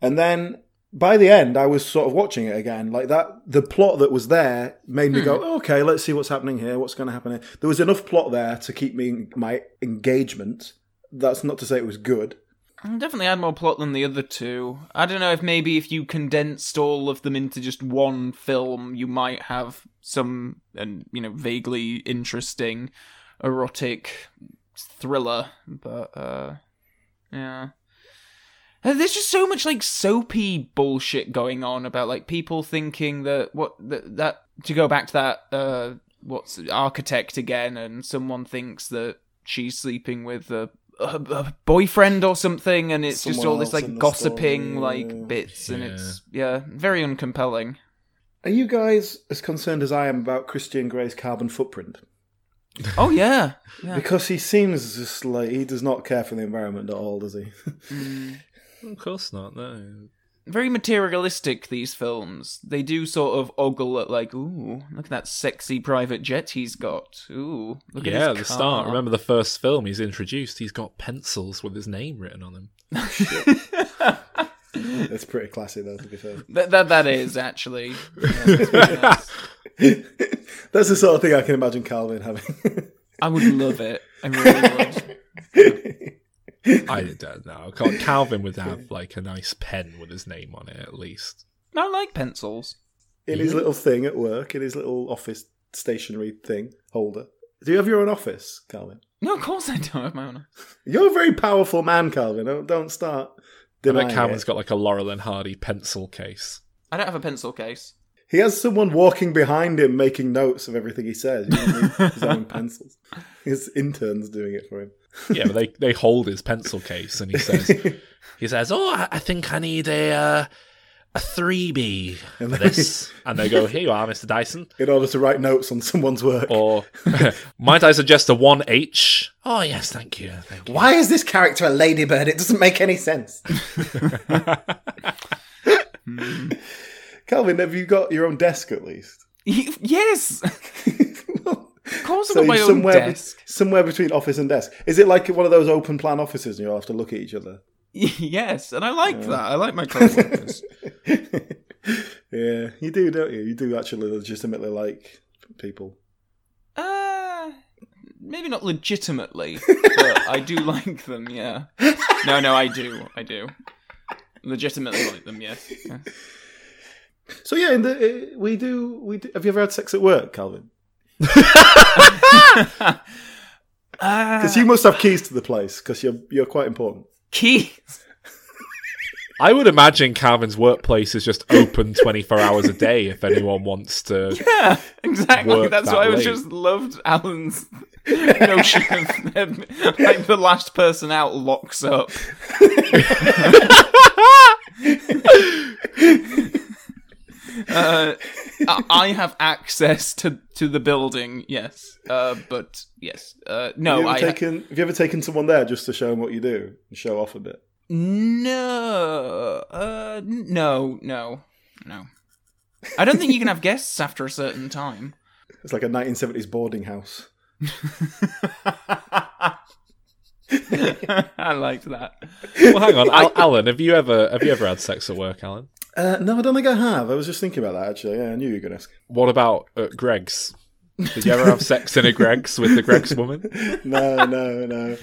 And then by the end, I was sort of watching it again. Like that, the plot that was there made me go, okay, let's see what's happening here. What's going to happen here? There was enough plot there to keep me my engagement. That's not to say it was good. Definitely had more plot than the other two. I don't know if maybe if you condensed all of them into just one film, you might have some, and you know, vaguely interesting, erotic thriller. But uh, yeah. There's just so much like soapy bullshit going on about like people thinking that what that, that to go back to that uh what's architect again and someone thinks that she's sleeping with a, a, a boyfriend or something and it's just all this else in like the gossiping story, yeah. like bits and it's yeah very uncompelling. Are you guys as concerned as I am about Christian Grey's carbon footprint? Oh yeah. <laughs> yeah. Because he seems just like he does not care for the environment at all, does he? <laughs> Of course not. No. very materialistic these films they do sort of ogle at like ooh look at that sexy private jet he's got ooh look yeah, at at his the car. start. Remember the first film he's introduced? He's got pencils with his name written on them. <laughs> That's pretty classy, though. To be fair, <laughs> that, that that is actually <laughs> yeah, that's nice. that's the sort of thing I can imagine Calvin having. i would love it i really would <laughs> I don't know. Cal- Calvin would have <laughs> like a nice pen with his name on it at least. i like pencils in his little thing at work, in his little office stationery thing holder. Do you have your own office, Calvin? no of course i don't have my own You're a very powerful man, Calvin. Don't, don't start I denying bet Calvin's it. got like a Laurel and Hardy pencil case. i don't have a pencil case He has someone walking behind him making notes of everything he says. He doesn't need his own <laughs> pencils. His interns doing it for him. Yeah, but they, they hold his pencil case and he says he says, "Oh, I, I think I need a uh, a three B for this," and they go, "Here you are, Mister Dyson." In order to write notes on someone's work. Or <laughs> might I suggest a one H? Oh yes, thank you, thank you. Why is this character a ladybird? It doesn't make any sense. <laughs> Calvin, have you got your own desk at least? yes of course So my own be- desk somewhere between office and desk. Is it like one of those open plan offices and you all have to look at each other? <laughs> yes and i like that i like my co-workers <laughs> Yeah, you do, don't you? You do actually legitimately like people. Uh, maybe not legitimately, <laughs> but I do like them. Yeah. No, no, I do. I do. Legitimately like them. Yes. Yeah. So yeah, in the, uh, we do. We do, have you ever had sex at work, Calvin? Because you must have keys to the place because you're you're quite important. keys. I would imagine Calvin's workplace is just open twenty four hours a day if anyone wants to. Yeah, exactly. Work That's that why I was just loved Alan's notion of them, like the last person out locks up. <laughs> uh, I I have access to, to the building, yes, uh, but yes, uh, no, have, you I ever taken, have you ever taken someone there just to show them what you do and show off a bit? no, uh, no, no, no. I don't think you can have guests after a certain time. It's like a 1970s boarding house. <laughs> I liked that. Well, hang on, Al- Alan. Have you ever have you ever had sex at work, Alan? Uh, no, I don't think I have. I was just thinking about that actually. Yeah, I knew you were going to ask. What about at Greggs? Did you ever have sex in a Greggs with the Greggs woman? <laughs> No, no, no.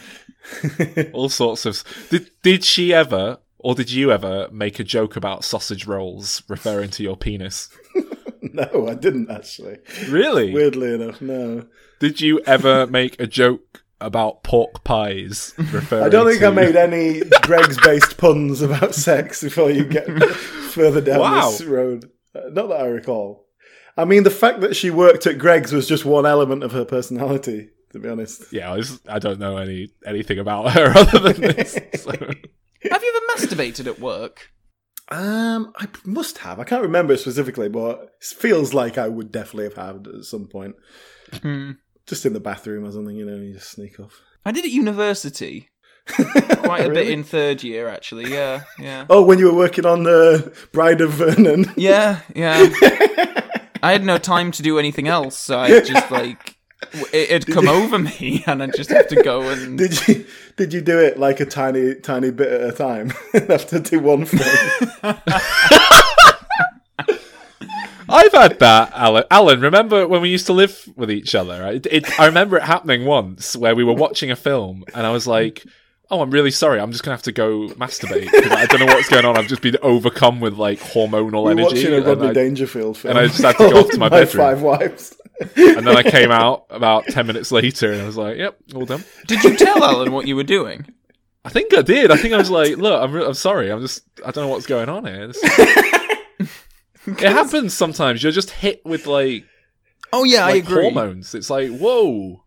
<laughs> All sorts of. Did did she ever, or did you ever make a joke about sausage rolls referring to your penis? <laughs> no, I didn't actually. Really? Weirdly enough, no. Did you ever make a joke about pork pies referring? I don't think to... I made any Greggs-based puns about sex before you get further down Wow. this road. Uh, Not that I recall. I mean, the fact that she worked at Greggs was just one element of her personality. To be honest, Yeah, I, was, I don't know any anything about her <laughs> other than this. <laughs> so- Have you ever masturbated at work? um, I must have. I can't remember specifically, but it feels like I would definitely have had at some point, Hmm. just in the bathroom or something. You know, you just sneak off. I did at university. <laughs> Quite a bit in third year, actually. Yeah, yeah. Oh, when you were working on uh, Bride of Vernon. Yeah, yeah. I had no time to do anything else, so I just like w- it had come <laughs> over me, and I just have to go and. Did you did you do it like a tiny tiny bit at a time? <laughs> have to do one thing. I've had that, Alan. Alan, remember when we used to live with each other? It, it, I remember it happening once where we were watching a film, and I was like, "Oh, I'm really sorry. I'm just gonna have to go masturbate because I don't know what's going on. I've just been overcome with like hormonal We're energy." watching a and Rodney I- Dangerfield film. and I just had to go off to <laughs> my bedroom. Five Wives. and then I came out about ten minutes later, and I was like, "Yep, all done." Did you tell Alan what you were doing? I think I did. I think I was like, look, I'm, re- I'm sorry. I'm just, I don't know what's going on here. This- <laughs> it happens sometimes. You're just hit with like, Oh yeah, I agree. hormones. It's like, whoa.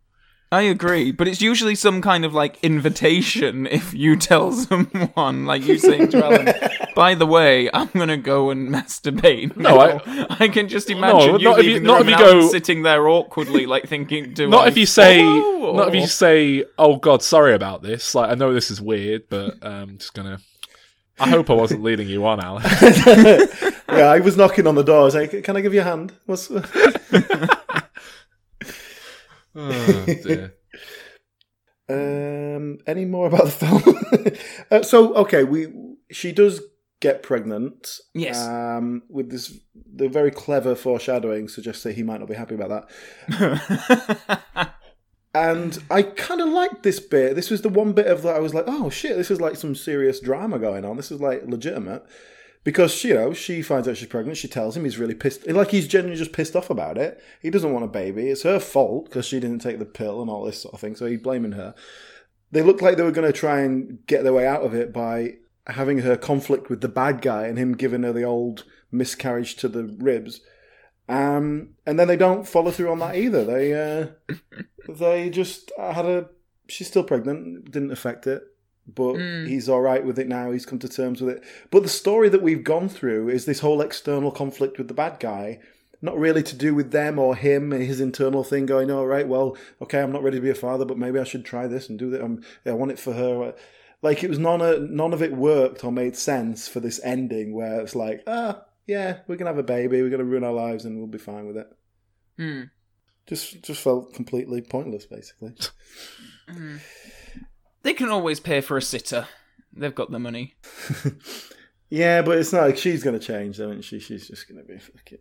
I agree, but it's usually some kind of like invitation <laughs> if you tell someone, like you saying to Alan, by the way, I'm gonna go and masturbate. No, I- <laughs> I can just imagine you not if you- leaving not if you go- sitting there awkwardly, like thinking to Not like, if you say, "Oh," not if you or- say, oh God, sorry about this. Like, I know this is weird, but um, I'm just gonna. I hope I wasn't leading you on, Alan. <laughs> yeah, I was knocking on the door. I was like, "Can I give you a hand?" What's... oh, dear. <laughs> Um, any more about the film? <laughs> uh, so, okay, we she does get pregnant. Yes. Um, with this, the very clever foreshadowing suggests that he might not be happy about that. <laughs> And I kind of liked this bit. This was the one bit of that I was like, oh shit, this is like some serious drama going on. This is like legitimate. Because, you know, she finds out she's pregnant. She tells him he's really pissed. Like, he's genuinely just pissed off about it. He doesn't want a baby. It's her fault because she didn't take the pill and all this sort of thing. So he's blaming her. They looked like they were going to try and get their way out of it by having her conflict with the bad guy and him giving her the old miscarriage to the ribs. Um, and then they don't follow through on that either. They uh, <laughs> they just had a. She's still pregnant. Didn't affect it, but he's all right with it now. He's come to terms with it. But the story that we've gone through is this whole external conflict with the bad guy. Not really to do with them or him and his internal thing. Going, all right, well, okay, I'm not ready to be a father, but maybe I should try this and do that. I'm, I want it for her. Like it was none of none of it worked or made sense for this ending where it's like, ah, yeah, we're gonna have a baby, we're gonna ruin our lives, and we'll be fine with it. Hmm. Just just felt completely pointless, basically. They can always pay for a sitter. They've got the money. <laughs> yeah, but it's not like she's gonna change, isn't she? She's just gonna be fucking.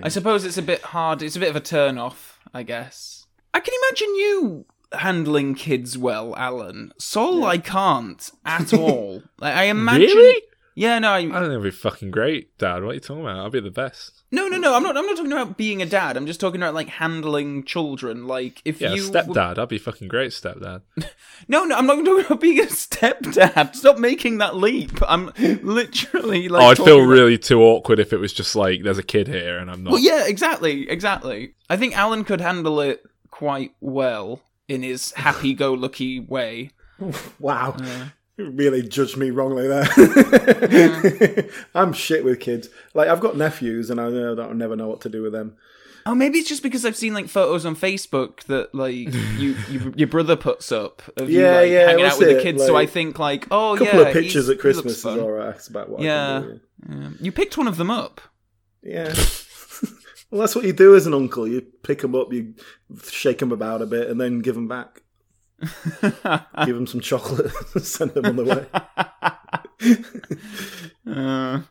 I suppose it's a bit hard. It's a bit of a turn off, I guess. I can imagine you handling kids well, Alan. Sol, I can't at <laughs> all. Like, I imagine. Really? Yeah, no, I, I do not think it'd be fucking great, Dad. What are you talking about? I'll be the best. no, no, no. I'm not. I'm not talking about being a dad. I'm just talking about like handling children. Like if Yeah, you stepdad. I'd be fucking great, stepdad. <laughs> No, no, I'm not talking about being a stepdad. Stop making that leap. I'm literally like. oh, I'd feel about- really too awkward if it was just like there's a kid here and I'm not. Well, yeah, exactly, exactly. I think Alan could handle it quite well in his <laughs> happy-go-lucky way. Wow. Really judged me wrongly there. <laughs> I'm shit with kids. Like I've got nephews, and I uh, don't never know what to do with them. Oh, maybe it's just because I've seen like photos on Facebook that like you, you <laughs> your brother puts up of you Yeah, like yeah, hanging out with the it, kids. so I think like, oh A couple yeah, of pictures at Christmas is all right. That's about what I Yeah. can do. Yeah. You picked one of them up. Yeah. <laughs> well, that's what you do as an uncle. You pick them up, you shake them about a bit, and then give them back. Give them some chocolate, send them on the way. Uh,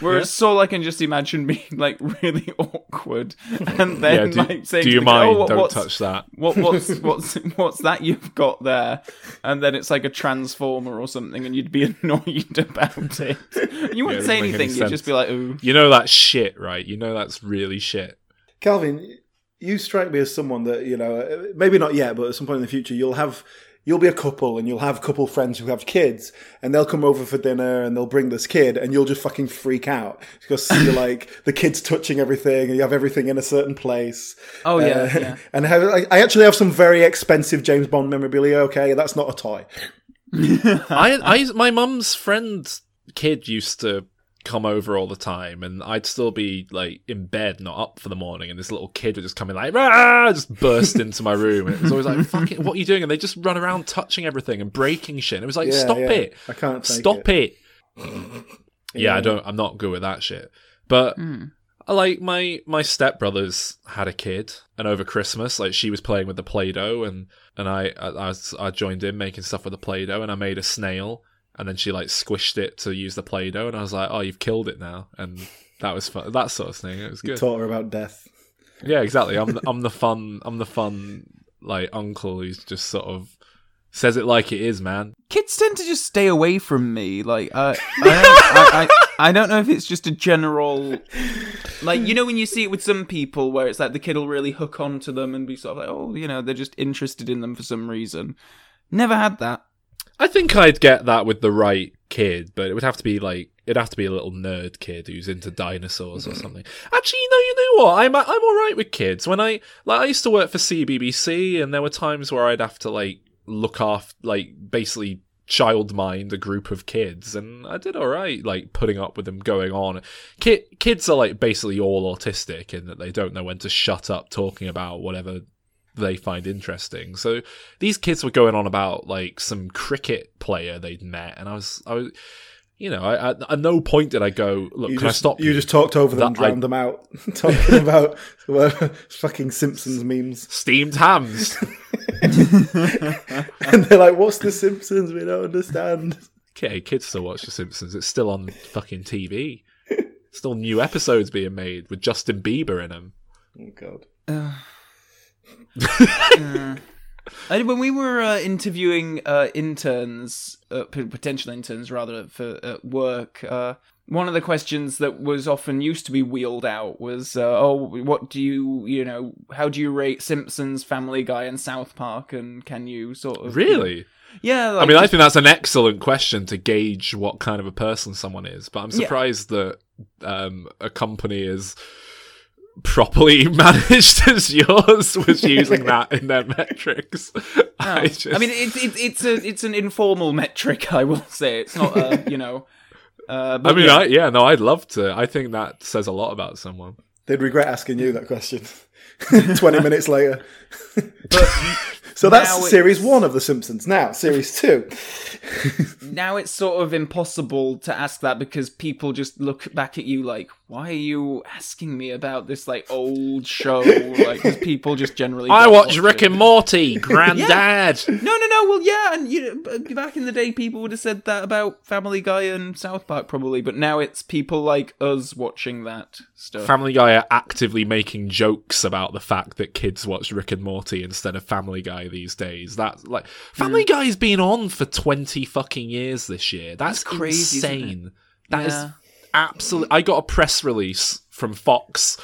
whereas Saul, I can just imagine being like really <laughs> awkward, and yeah, then do, like saying, do you the guy, mind? "Oh, what- Don't what's, touch that. What, what's <laughs> what's what's that you've got there? And then it's like a transformer or something, and you'd be <laughs> annoyed about it. And you wouldn't Yeah, say it any anything. You'd just be like, "Ooh." You know that shit, right? You know that's really shit. Calvin, you strike me as someone that you know, maybe not yet, but at some point in the future, you'll have. You'll be a couple and you'll have a couple friends who have kids and they'll come over for dinner and they'll bring this kid and you'll just fucking freak out because you're <laughs> like the kid's touching everything and you have everything in a certain place. Oh yeah, Uh, yeah. <laughs> And have, I I actually have some very expensive James Bond memorabilia. Okay, that's not a toy. <laughs> I, I, my mum's friend's kid used to come over all the time, and I'd still be like in bed, not up for the morning, and this little kid would just come in like, Rah! just burst into my room, and it was always like, "Fucking, what are you doing?" And they just run around touching everything and breaking shit. And it was like, Yeah, "Stop yeah. it! I can't take Stop it. it!" <laughs> yeah, I don't. I'm not good with that shit. But hmm. I like my my stepbrothers had a kid, and over Christmas, like she was playing with the play-doh, and and I I, I, I joined in making stuff with the play-doh, and I made a snail, and then she like squished it to use the play-doh, and I was like, oh, you've killed it now, and that was fun. That sort of thing. It was good. Taught her about death. Yeah, exactly. I'm the, I'm the fun I'm the fun like uncle who's just sort of says it like it is, man. Kids tend to just stay away from me. Like, uh, I, don't, I, I, I don't know if it's just a general, like you know when you see it with some people where it's like the kid will really hook onto them and be sort of like, oh, you know, they're just interested in them for some reason. Never had that. I think I'd get that with the right kid, but it would have to be like it'd have to be a little nerd kid who's into dinosaurs or mm-hmm. something. Actually, you know, you know what? I'm I'm all right with kids. When I like, I used to work for CBBC, and there were times where I'd have to like look off, like basically child mind a group of kids, and I did all right, like putting up with them going on. Ki- kids are like basically all autistic in that they don't know when to shut up talking about whatever they find interesting. So these kids were going on about like some cricket player they'd met, and I was, I was, you know, I, I, at no point did I go, look, You can just, I stop You you just talked over them, That I- drowned them out, <laughs> talking about uh, fucking Simpsons memes. steamed hams. <laughs> <laughs> And they're like, "What's the Simpsons? We don't understand." okay, kids still watch The Simpsons. It's still on fucking TV. Still new episodes being made with Justin Bieber in them. Oh god. <laughs> I, when we were uh, interviewing uh, interns, uh, p- potential interns rather, for at work, uh, one of the questions that was often used to be wheeled out was, uh, "Oh, what do you, you know, how do you rate Simpsons, Family Guy, and South Park? And can you sort of Really? Yeah, I like, mean, I think that's an excellent question to gauge what kind of a person someone is. But I'm Yeah. surprised that um, a company is properly <laughs> managed as yours was using that in their metrics. I, just, I mean, it's it, it's a it's an informal metric. I will say it's not a you know. Uh, but I mean, yeah. I, yeah, no, I'd love to. I think that says a lot about someone. They'd regret asking you that question. <laughs> Twenty minutes later. <laughs> so that's now series one of The Simpsons. Now series two. <laughs> now it's sort of impossible to ask that because people just look back at you like, why are you asking me about this like old show? Like, 'cause people just generally. I watch Rick it. and Morty, <laughs> Granddad. No, no, no. Well, yeah, and you know, back in the day, people would have said that about Family Guy and South Park probably, but now it's people like us watching that stuff. Family Guy are actively making jokes about the fact that kids watch Rick and Morty instead of Family Guy these days. That's like Family Guy's been on for twenty fucking years this year. That's, That's crazy, insane. That is Yeah. absolutely. I got a press release from Fox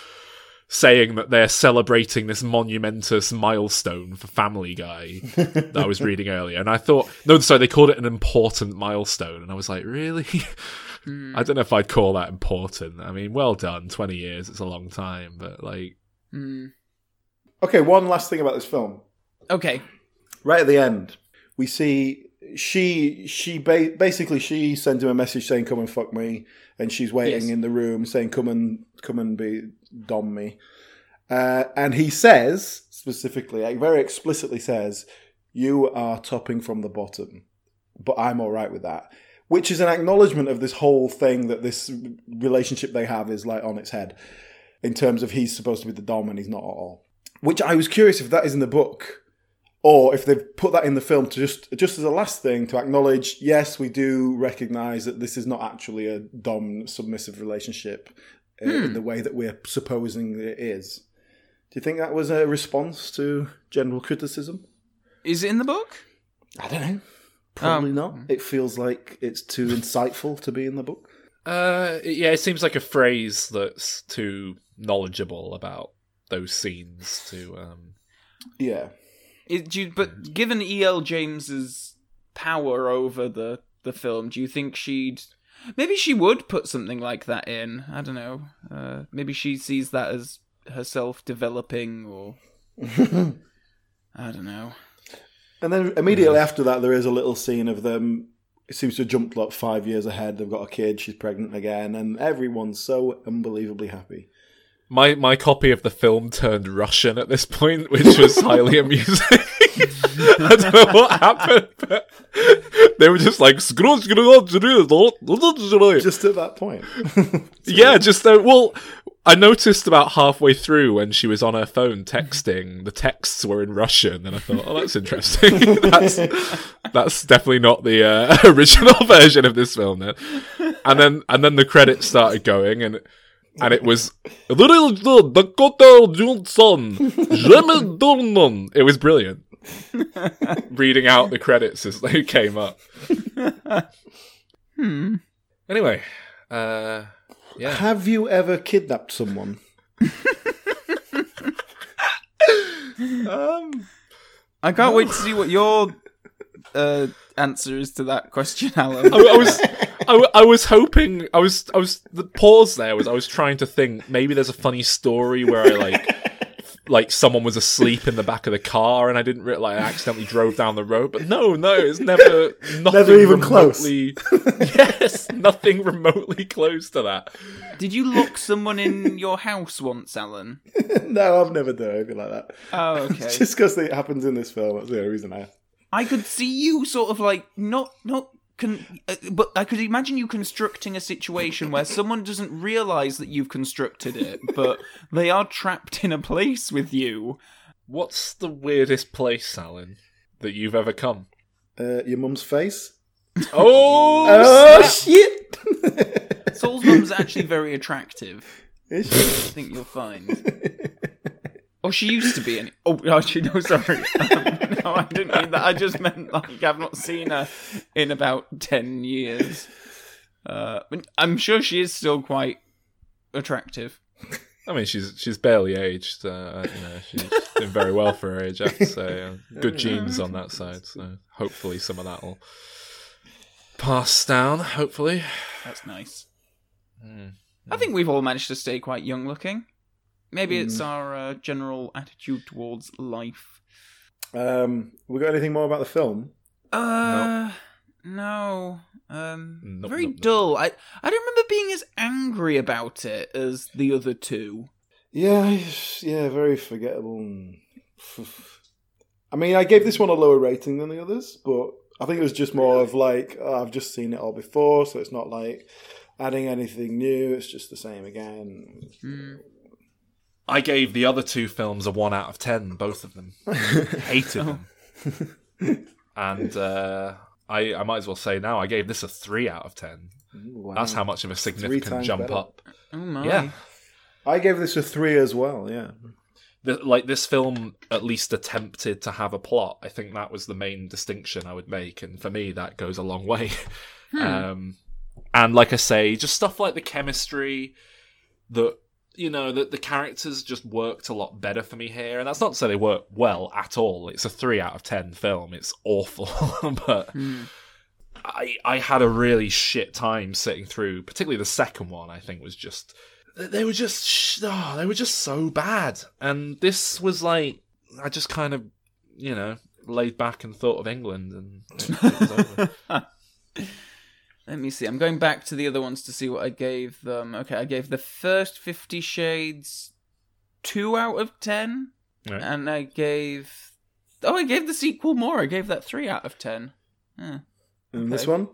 saying that they're celebrating this monumentous milestone for Family Guy <laughs> that I was reading earlier, and I thought, no, sorry, they called it an important milestone, and I was like, really? <laughs> I don't know if I'd call that important. I mean, well done, twenty years, it's a long time, but like, Hmm. Okay, one last thing about this film. Okay. Right at the end, we see she she ba- basically she sends him a message saying "Come and fuck me," and she's waiting Yes. in the room saying "Come and come and be dom me," uh, and he says specifically, like, very explicitly says, "You are topping from the bottom," but I'm all right with that. Which is an acknowledgement of this whole thing that this relationship they have is like on its head, in terms of he's supposed to be the dom and he's not at all. Which I was curious if that is in the book or if they've put that in the film to just just as a last thing to acknowledge yes we do recognize that this is not actually a dom submissive relationship uh, in the way that we're supposing it is. Do you think that was a response to general criticism? Is it in the book? i don't know. Probably Um, not. It feels like it's too insightful to be in the book. Uh, yeah, it seems like a phrase that's too knowledgeable about those scenes to. um yeah It, do you, but given E.L. James's power over the the film, do you think she'd maybe she would put something like that in? I don't know. Uh, maybe she sees that as herself developing, or <laughs> I don't know. and then immediately after that there is a little scene of them it seems to have jumped like five years ahead they've got a kid she's pregnant again and everyone's so unbelievably happy My my copy of the film turned Russian at this point, which was highly <laughs> amusing. <laughs> I don't know what happened, but they were just like just at that point. <laughs> Yeah, just uh, well, I noticed about halfway through when she was on her phone texting, the texts were in Russian, and I thought, oh, that's interesting. that's that's definitely not the uh, original version of this film. Then, and then and then the credits started going, and and it was Dakota Johnson, Jimmy <laughs> Dornan. It was brilliant. <laughs> Reading out the credits as they came up. Hmm. Anyway, uh, yeah. Have you ever kidnapped someone? <laughs> Um, I can't wait to see what your uh, answers to that question, <laughs> Alan. I, I was, I, w- I was hoping, I was, I was. The pause there was I was trying to think maybe there's a funny story where I like, <laughs> like someone was asleep in the back of the car and I didn't re- like I accidentally drove down the road. But no, no, it's never, <laughs> nothing Never even close. remotely, yes, nothing remotely close to that. Did you lock someone in your house once, Alan? no, I've never done anything like that. Oh, okay. Just because it happens in this film, that's the only reason I. I could see you sort of like not not con- uh, but I could imagine you constructing a situation where someone doesn't realize that you've constructed it, but <laughs> they are trapped in a place with you. What's the weirdest place, Alan, that you've ever come? Uh, your mum's face. <laughs> Oh, Oh shit! Saul's mum's actually very attractive. <laughs> Is I think you'll find. Oh, she used to be. Any- oh, <laughs> actually, no, sorry. <laughs> Um, no, I didn't mean that. I just meant like I've not seen her in about ten years. Uh, I'm sure she is still quite attractive. I mean, she's she's barely aged. Uh, you know, she's doing very well for her age. I have to say, uh, good genes on that side. So hopefully, some of that will pass down. Hopefully, That's nice. Hmm. I think we've all managed to stay quite young looking. Maybe it's our uh, general attitude towards life. Um, we got anything more about the film? Uh, no. Um, Nope, very nope, nope. dull. I I don't remember being as angry about it as the other two. Yeah, yeah, very forgettable. I mean, I gave this one a lower rating than the others, but I think it was just more of like oh, I've just seen it all before, so it's not like adding anything new. It's just the same again. I gave the other two films a one out of ten. Both of them <laughs> hated them, <laughs> and uh, I I might as well say now I gave this a three out of ten. Wow. That's how much of a significant jump better. up. Oh my. Yeah. I gave this a three as well. Yeah, the, like this film at least attempted to have a plot. I think that was the main distinction I would make, and for me that goes a long way. <laughs> Um, and like I say, just stuff like the chemistry, that you know, that the characters just worked a lot better for me here. And that's not to say they work well at all. It's a three out of ten film. It's awful, <laughs> but. Hmm. I, I had a really shit time sitting through, particularly the second one. I think was just they were just oh, they were just so bad, and this was like I just kind of you know laid back and thought of England, and <laughs> it, it was over. Let me see. I'm going back to the other ones to see what I gave them. Okay, I gave the first Fifty Shades two out of ten, Right. and I gave oh, I gave the sequel more. I gave that three out of ten. Huh. and this one,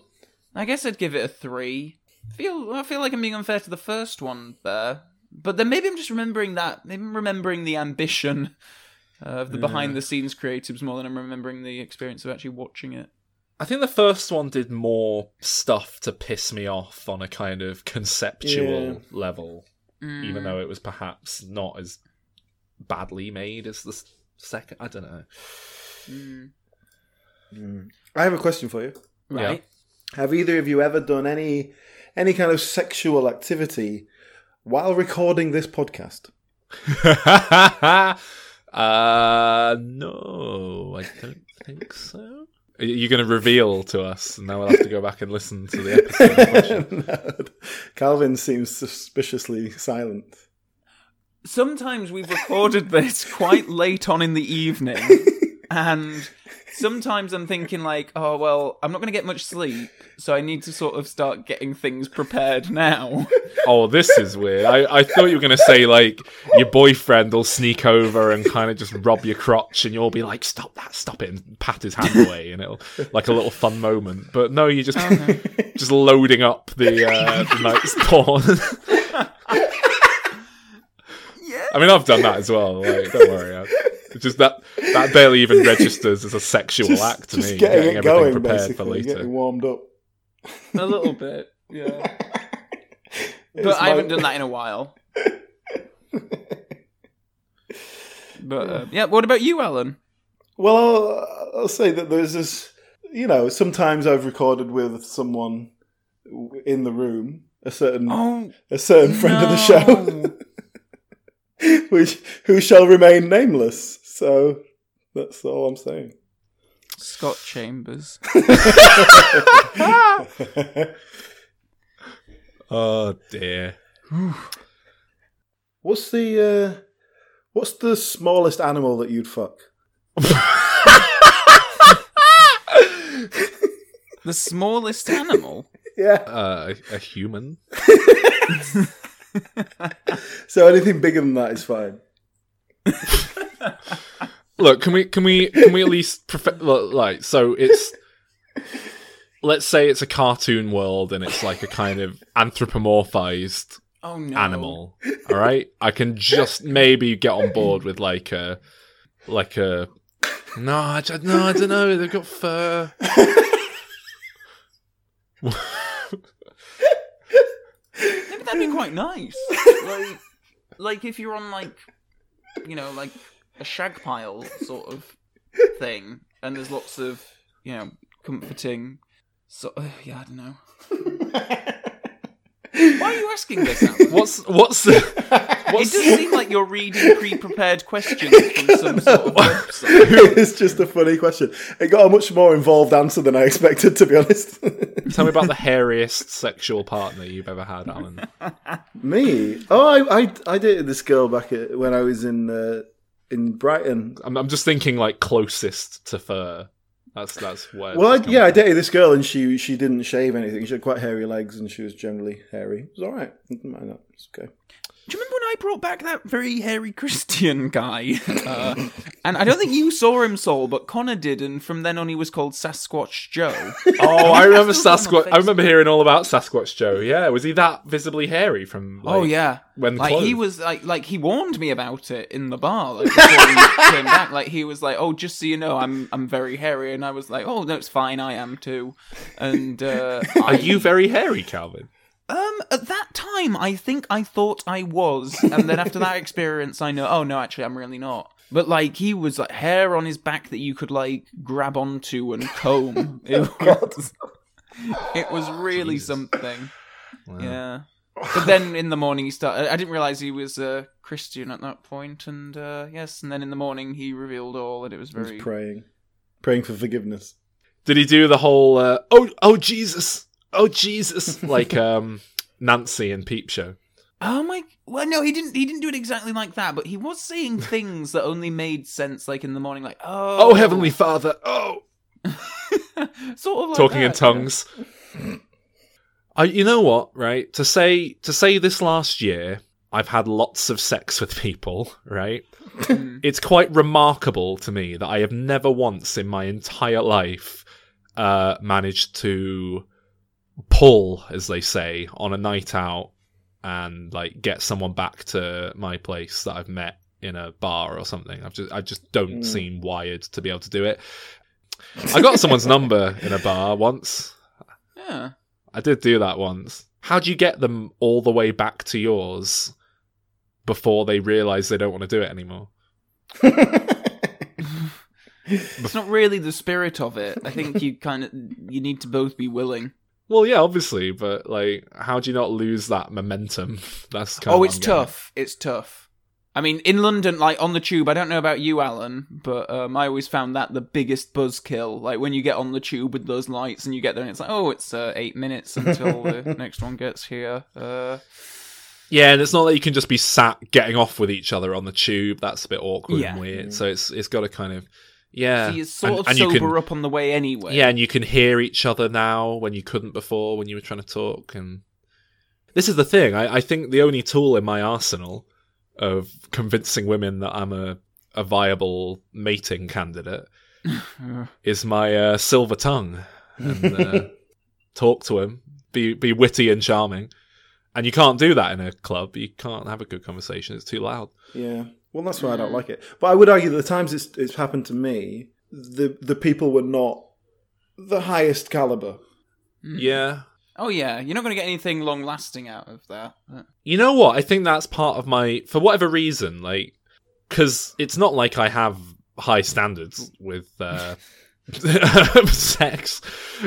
I guess I'd give it a three. Feel I feel like I'm being unfair to the first one there, but then maybe I'm just remembering that. Maybe I'm remembering the ambition of the behind the scenes creatives more than I'm remembering the experience of actually watching it. I think the first one did more stuff to piss me off on a kind of conceptual Yeah. level, even though it was perhaps not as badly made as the second. I don't know. I have a question for you. Right. Have either of you ever done any any kind of sexual activity while recording this podcast? <laughs> uh, no, I don't think so. Are you going to reveal to us? and Now we'll have to go back and listen to the episode. <laughs> No. Calvin seems suspiciously silent. sometimes we've recorded this quite late on in the evening <laughs> and sometimes i'm thinking like oh well i'm not going to get much sleep so i need to sort of start getting things prepared now <laughs> Oh, this is weird. I, I thought you were going to say, like, your boyfriend will sneak over and kind of just rub your crotch, and you'll be like, stop that, stop it, and pat his hand away, and it'll, like, a little fun moment. But no, you're just, <laughs> just loading up the, uh, the night's <laughs> porn. yeah I mean, I've done that as well. Like, don't worry. I, it's just that that barely even registers as a sexual Just, act to just me. getting, it everything going, prepared basically, for later. getting warmed up. a little bit yeah <laughs> It's but i haven't done that in a while <laughs> but uh, yeah what about you alan Well, I'll, I'll say that there's this. You know, sometimes I've recorded with someone in the room, a certain oh a certain friend of the show, <laughs> which who shall remain nameless. So that's all I'm saying. Scott Chambers. <laughs> Oh dear. <sighs> What's the uh, what's the smallest animal that you'd fuck? The smallest animal. Yeah. Uh, a, a human. <laughs> So anything bigger than that is fine. <laughs> <laughs> Look, can we can we can we at least prof- like so it's let's say it's a cartoon world and it's like a kind of anthropomorphized Oh no. animal. All right, I can just maybe get on board with like a like a no, I no, I don't know. They've got fur. Maybe that'd be quite nice. like, like if you're on like, you know, like a shag pile sort of <laughs> thing, and there's lots of, you know, comforting. So uh, yeah, I don't know. Why are you asking this? Alan? What's what's the <laughs> It what's does seem like you're reading pre-prepared questions from some <laughs> sort of website. it's just a funny question. It got a much more involved answer than I expected, to be honest. Tell me about the hairiest sexual partner you've ever had, Alan. Me? Oh, I, I I dated this girl back at, when I was in uh, in Brighton. I'm, I'm just thinking like closest to fur. That's that's where. Well, I, yeah, I dated this girl, and she she didn't shave anything. She had quite hairy legs, and she was generally hairy. It was all right. I didn't mind that. It's okay. Do you remember when I brought back that very hairy Christian guy? <laughs> Uh, and I don't think you saw him, Saul, but Connor did, and from then on he was called Sasquatch Joe. <laughs> Oh, I <laughs> remember Still got him on Sasquatch. I remember hearing all about Sasquatch Joe. Yeah, was he that visibly hairy from? Like, oh yeah, when like he was like like he warned me about it in the bar like, before we came back. Like he was like, "Oh, just so you know, I'm I'm very hairy," and I was like, "Oh, no, it's fine, I am too." And uh, Are you very hairy, Calvin? Um, at that time, I think I thought I was, and then after that <laughs> experience, I know. Oh no, actually, I'm really not. But like, he was like hair on his back that you could like grab onto and <laughs> comb. It was, it was really Jesus. something. Yeah. But then in the morning he started. I didn't realize he was a Christian at that point, and uh, yes, and then in the morning he revealed all, and it was I was very. praying, praying for forgiveness. Did he do the whole uh, "Oh, oh Jesus, oh Jesus" <laughs> like um Nancy and Peep Show? Oh my! Well, no, he didn't. He didn't do it exactly like that, but he was saying <laughs> things that only made sense, like in the morning, like "Oh, Oh, Heavenly Father, oh, <laughs> sort of like talking in that, tongues. I, you know what, right? To say to say this last year, I've had lots of sex with people, right? Mm. it's quite remarkable to me that I have never once in my entire life uh, managed to pull, as they say, on a night out and like get someone back to my place that I've met in a bar or something. I've just I just don't Mm. seem wired to be able to do it. I got someone's number in a bar once. Yeah. I did do that once. How do you get them all the way back to yours before they realise they don't want to do it anymore? <laughs> It's not really the spirit of it. I think you kind of you need to both be willing. Well, yeah, obviously, but like, how do you not lose that momentum? <laughs> That's kind oh, what it's I'm getting at. tough. It's tough. I mean, in London, like on the tube, I don't know about you, Alan, but um, I always found that the biggest buzzkill. Like when you get on the tube with those lights and you get there, and it's like, oh, it's uh, eight minutes <laughs> until the next one gets here. Uh, Yeah, and it's not that you can just be sat getting off with each other on the tube. That's a bit awkward Yeah. and weird. So it's it's got to kind of yeah. so you sort And- of and sober can- up on the way anyway. Yeah, and you can hear each other now when you couldn't before when you were trying to talk. And this is the thing. I, I think the only tool in my arsenal of convincing women that I'm a, a viable mating candidate <laughs> is my uh, silver tongue and uh, <laughs> talk to him, be be witty and charming. And you can't do that in a club. You can't have a good conversation. It's too loud. Yeah. Well, that's why I don't like it. But I would argue that the times it's, it's happened to me, the the people were not the highest caliber. Yeah. Oh yeah, you're not going to get anything long lasting out of that. You know what? I think that's part of my, for whatever reason, like, because it's not like I have high standards with uh, <laughs> sex,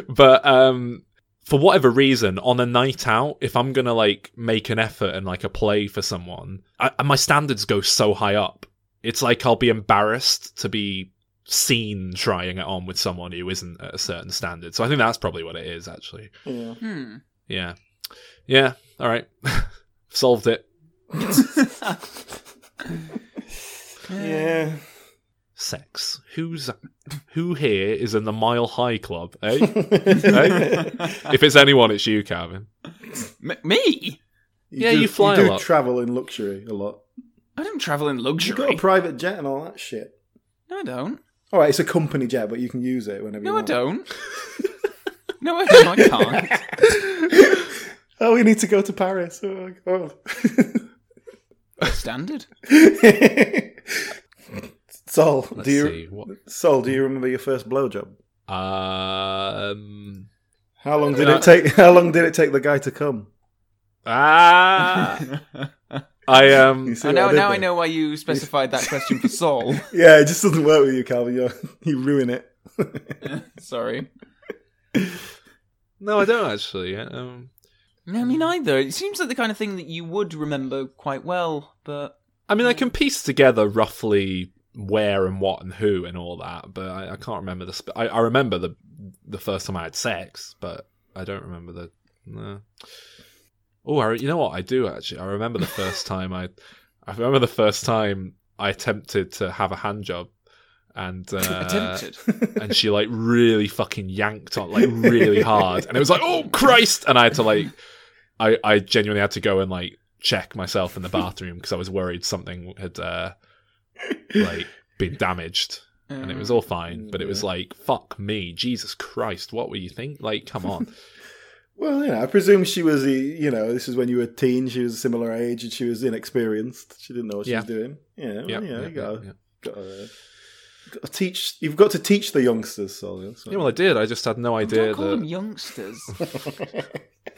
but um, for whatever reason, on a night out, if I'm gonna like make an effort and like a play for someone, I, and my standards go so high up, it's like I'll be embarrassed to be seen trying it on with someone who isn't at a certain standard. So I think that's probably what it is, actually. Yeah. Hmm. Yeah. Yeah. All right. <laughs> Solved it. <laughs> Yeah. Sex. Who's who here is in the Mile High Club? Eh? <laughs> eh? If it's anyone, it's you, Calvin. M- me? Yeah, do, you fly you a do lot. travel in luxury a lot. I don't travel in luxury. You've got a private jet and all that shit. no, I don't. All right, it's a company jet, but you can use it whenever No, you I want. don't. <laughs> no, I don't. I can't. <laughs> Oh, we need to go to Paris. Oh, my God. Standard. Sol, Let's do you see. What, Sol, do you remember your first blowjob? um. How long did Uh, it take? How long did it take the guy to come? Ah. I um. I know. did Now I know why you specified that question for Saul. <laughs> Yeah, it just doesn't work with you, Calvin. You're, you ruin it. <laughs> <laughs> Sorry. No, I don't actually. Um. No, me neither. It seems like the kind of thing that you would remember quite well, but I mean, I can piece together roughly where and what and who and all that, but I, I can't remember the. Sp- I, I remember the the first time I had sex, but I don't remember the. No. Oh, I, you know what? I do actually. I remember the first <laughs> time I. I remember the first time I attempted to have a hand job, and uh, attempted. <laughs> and she like really fucking yanked on like really hard, and it was like, oh Christ! And I had to like, I I genuinely had to go and like check myself in the bathroom because I was worried something had uh like been damaged, and it was all fine, but it was like, fuck me, Jesus Christ, what were you think? Like, come on, <laughs> Well, you know, I presume she was, a- you know, this is when you were a teen. She was a similar age, and she was inexperienced. She didn't know what she Yeah. was doing. Yeah, well, yeah, yeah, yeah, you gotta, yeah. gotta, uh, gotta teach. You've got to teach the youngsters, Sol. yeah, so. Yeah, well, I did. I just had no idea Don't call them that. youngsters. <laughs> <laughs>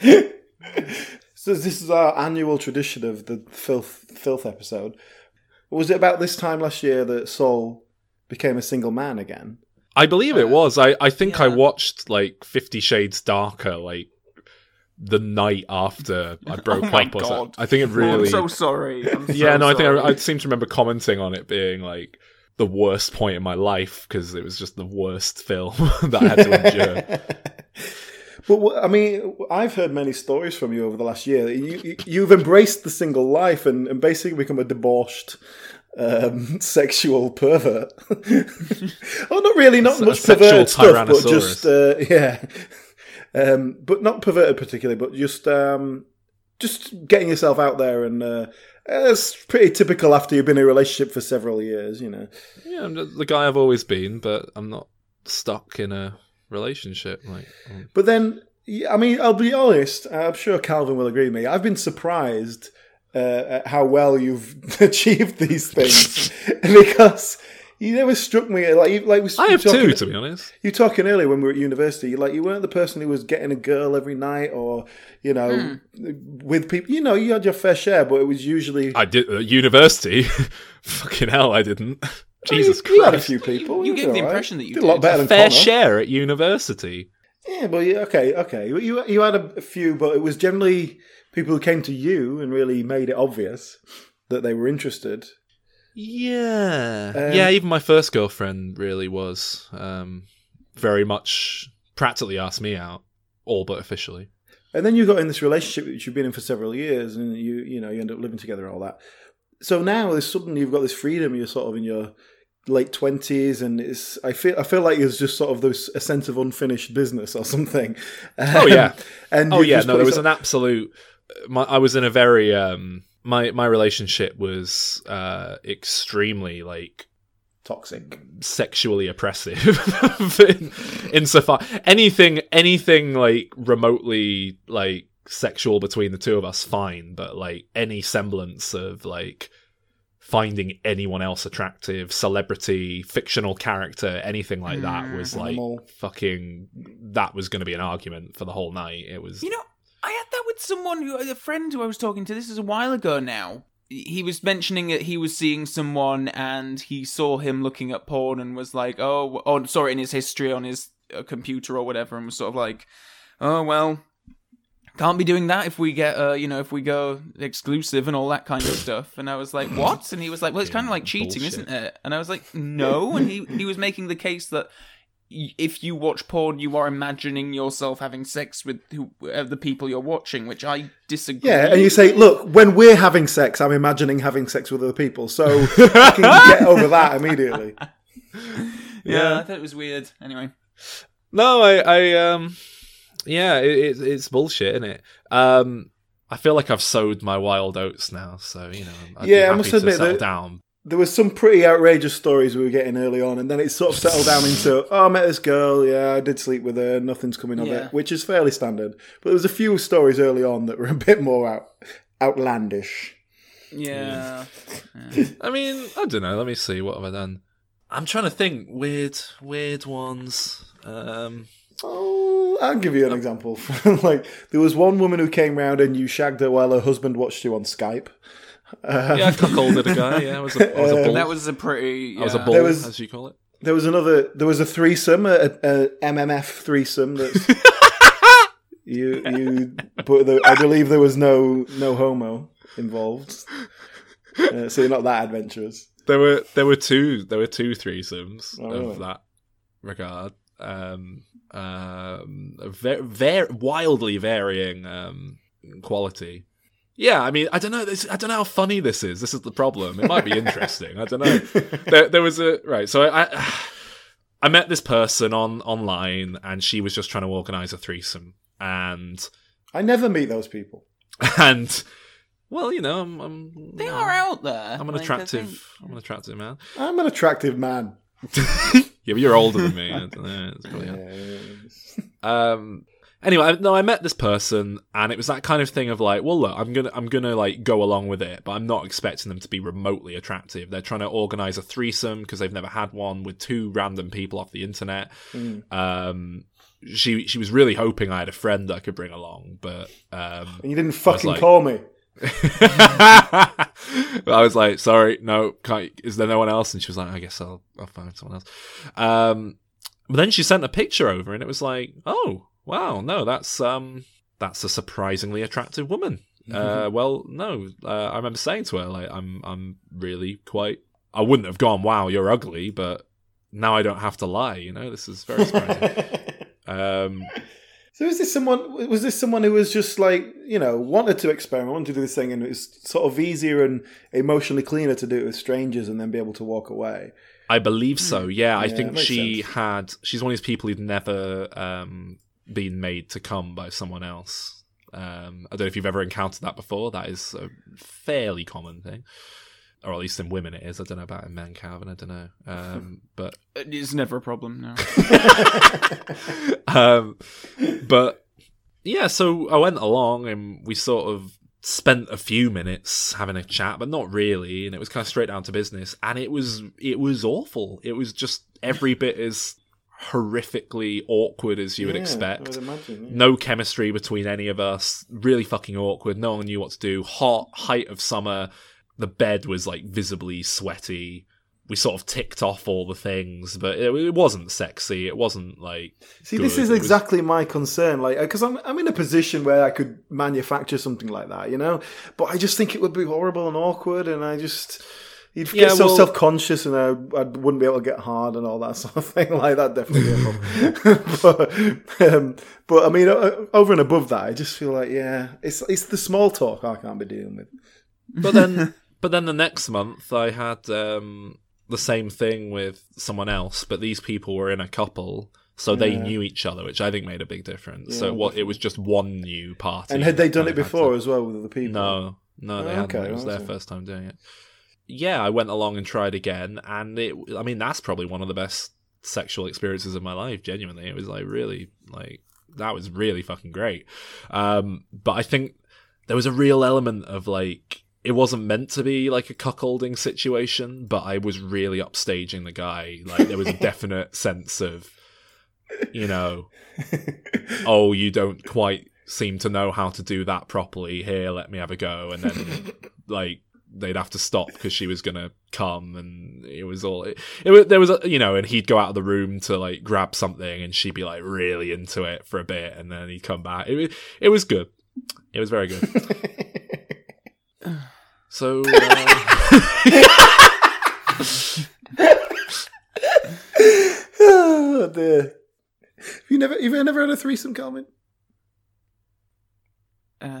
so this is our annual tradition of the filth filth episode. Was it about this time last year that Saul became a single man again? I believe it uh, was. I I think I watched like Fifty Shades Darker like the night after I <laughs> oh broke Oh my up. Or God. something. I think it I'm really. so sorry. I'm <laughs> yeah, so no, I think. I, I seem to remember commenting on it being like the worst point in my life because it was just the worst film <laughs> that I had to endure. But I mean, I've heard many stories from you over the last year. You, you've embraced the single life and, and basically become a debauched um, <laughs> sexual pervert. <laughs> oh, not really, not much perverted stuff, but just uh, <laughs> yeah, um, but not perverted particularly, but just um, just getting yourself out there and. Uh, it's pretty typical after you've been in a relationship for several years, you know. Yeah, I'm the guy I've always been, but I'm not stuck in a relationship. Like, um, But then, I mean, I'll be honest. I'm sure Calvin will agree with me. I've been surprised uh, at how well you've <laughs> achieved these things <laughs> <laughs> because you never struck me like you- like we I have were two, to be honest. You talking earlier when we were at university, like you weren't the person who was getting a girl every night or you know with people. You know, you had your fair share, but it was usually I did at university. Fucking hell, I didn't. Jesus you, you had a Christ. few people. You It was gave the all right. impression that you did a lot better than Fair Connor. share at university. Yeah, well, yeah, okay, okay. You you had a few, but it was generally people who came to you and really made it obvious that they were interested. Yeah. Um, yeah, even my first girlfriend really was um, very much practically asked me out, all but officially. And then you got in this relationship which you've been in for several years, and you you know you end up living together and all that. So now, suddenly you've got this freedom. You're sort of in your late twenties, and it's I feel I feel like it's just sort of this a sense of unfinished business or something. Oh, yeah. and Oh yeah, no, there was an absolute. My, I was in a very um, my my relationship was uh, extremely like toxic. sexually oppressive <laughs> in, insofar anything anything like remotely like sexual between the two of us fine but like any semblance of like finding anyone else attractive celebrity fictional character anything like that was like Animal. fucking that was going to be an argument for the whole night it was You know, I had that with someone who, a friend who I was talking to. This is a while ago now. He was mentioning that he was seeing someone and he saw him looking at porn and was like, oh, oh, sorry, in his history on his uh, computer or whatever, and was sort of like, oh well, can't be doing that if we get uh you know if we go exclusive and all that kind of stuff. And i was like what? And he was like well it's kind of like cheating bullshit. isn't it? And i was like no. And he he was making the case that if you watch porn you are imagining yourself having sex with who, uh, the people you're watching which i disagree Yeah, and you say, look, when we're having sex, I'm imagining having sex with other people, so <laughs> I can get over that immediately. <laughs> yeah. I thought it was weird. Anyway. No, I, I um, yeah, it, it, it's bullshit, isn't it? Um, I feel like I've sowed my wild oats now, so you know, I'd Yeah, I be happy must to admit that- down. There was some pretty outrageous stories we were getting early on, and then it sort of settled down into, <laughs> oh, I met this girl, yeah, I did sleep with her, nothing's coming of Yeah. it, which is fairly standard. But there was a few stories early on that were a <laughs> bit more out, outlandish. yeah <laughs> I mean, I don't know. Let me see. What have I done? I'm trying to think. Weird, weird ones. Um, Oh, I'll give you an example. <laughs> like, there was one woman who came round and you shagged her while her husband watched you on Skype. yeah, I cuckolded a guy. Yeah, I was a, I was a bull. that was a pretty I was a yeah. bull, There was- as you call it. There was another. There was a threesome, a, a MMF threesome. That's <laughs> you. You. But there, I believe there was no no homo involved. Uh, so you're not that adventurous. There were there were two there were two threesomes Oh, of really? that regard. Um, um, very, very wildly varying um, quality. Yeah, I mean, I don't know. This, I don't know how funny this is. This is the problem. It might be <laughs> interesting. I don't know. There, there was a right. So I, I, I met this person on online, and she was just trying to organize a threesome, and I never meet those people. <laughs> and well, you know, I'm, I'm they are out there I'm an Like, attractive. think- I'm an attractive man. I'm an attractive man. <laughs> yeah, but you're older than me. I don't. It's probably- Um. Anyway, I- no, I met this person, and it was that kind of thing of like, well, look, I'm gonna, I'm gonna like go along with it, but I'm not expecting them to be remotely attractive. They're trying to organize a threesome because they've never had one with two random people off the internet. Um, she, she was really hoping I had a friend that I could bring along, but um, And you didn't fucking like- call me. <laughs> I was like, sorry, no, can't, is there no one else? And she was like, I guess I'll, I'll find someone else. Um, but then she sent a picture over and it was like, oh, wow, no, that's, um, that's a surprisingly attractive woman. Uh, well, no, uh, I remember saying to her, like, I'm, I'm really quite, I wouldn't have gone, wow, you're ugly, but now I don't have to lie, you know, this is very surprising. <laughs> um, So is this someone? Was this someone who was just like you know wanted to experiment, wanted to do this thing, and it was sort of easier and emotionally cleaner to do it with strangers and then be able to walk away? I believe so. Yeah, I Hmm. Yeah, think she sense. had. She's one of these people who'd never um, been made to come by someone else. Um, I don't know if you've ever encountered that before. That is a fairly common thing, or at least in women it is. I don't know about in men, Calvin. I don't know, um, <laughs> but It's never a problem. No. <laughs> um, but yeah, so I went along and we sort of spent a few minutes having a chat, but not really, and it was kind of straight down to business. And it was it was awful. It was just every bit as horrifically awkward as you would Yeah, expect. I would imagine. yeah. No chemistry between any of us. Really fucking awkward. No one knew what to do. Hot, height of summer. The bed was like visibly sweaty. We sort of ticked off all the things, but it, it wasn't sexy. It wasn't like. See, this is It was- exactly my concern. Like, because I'm I'm in a position where I could manufacture something like that, you know. But I just think it would be horrible and awkward, and I just you'd Yeah, get so well- self conscious, and I, I wouldn't be able to get hard and all that <laughs> sort of thing. Like that definitely. be a problem. but um, but I mean, over and above that, I just feel like yeah, it's it's the small talk I can't be dealing with. <laughs> But then, but then the next month, I had um, the same thing with someone else, but these people were in a couple, so they knew each other, which I think made a big difference. so Yeah, it was, it was just one new party. And had they done it before to- as well with other people? No, no, they Oh, hadn't. okay, It was their first time doing it. Yeah, I went along and tried again, and it. I mean, that's probably one of the best sexual experiences of my life. Genuinely, it was like really like that was really fucking great. Um, but I think there was a real element of like it wasn't meant to be like a cuckolding situation, but I was really upstaging the guy. Like there was a <laughs> definite sense of, you know, <laughs> oh, you don't quite seem to know how to do that properly. Here, let me have a go. And then, like, they'd have to stop because she was gonna come, and it was all. It, it was there was a you know, and he'd go out of the room to like grab something, and she'd be like really into it for a bit, and then he'd come back. It was it was good. It was very good. <laughs> so, uh, <laughs> oh dear. Have you never, you've never had a threesome, Carmen? Uh,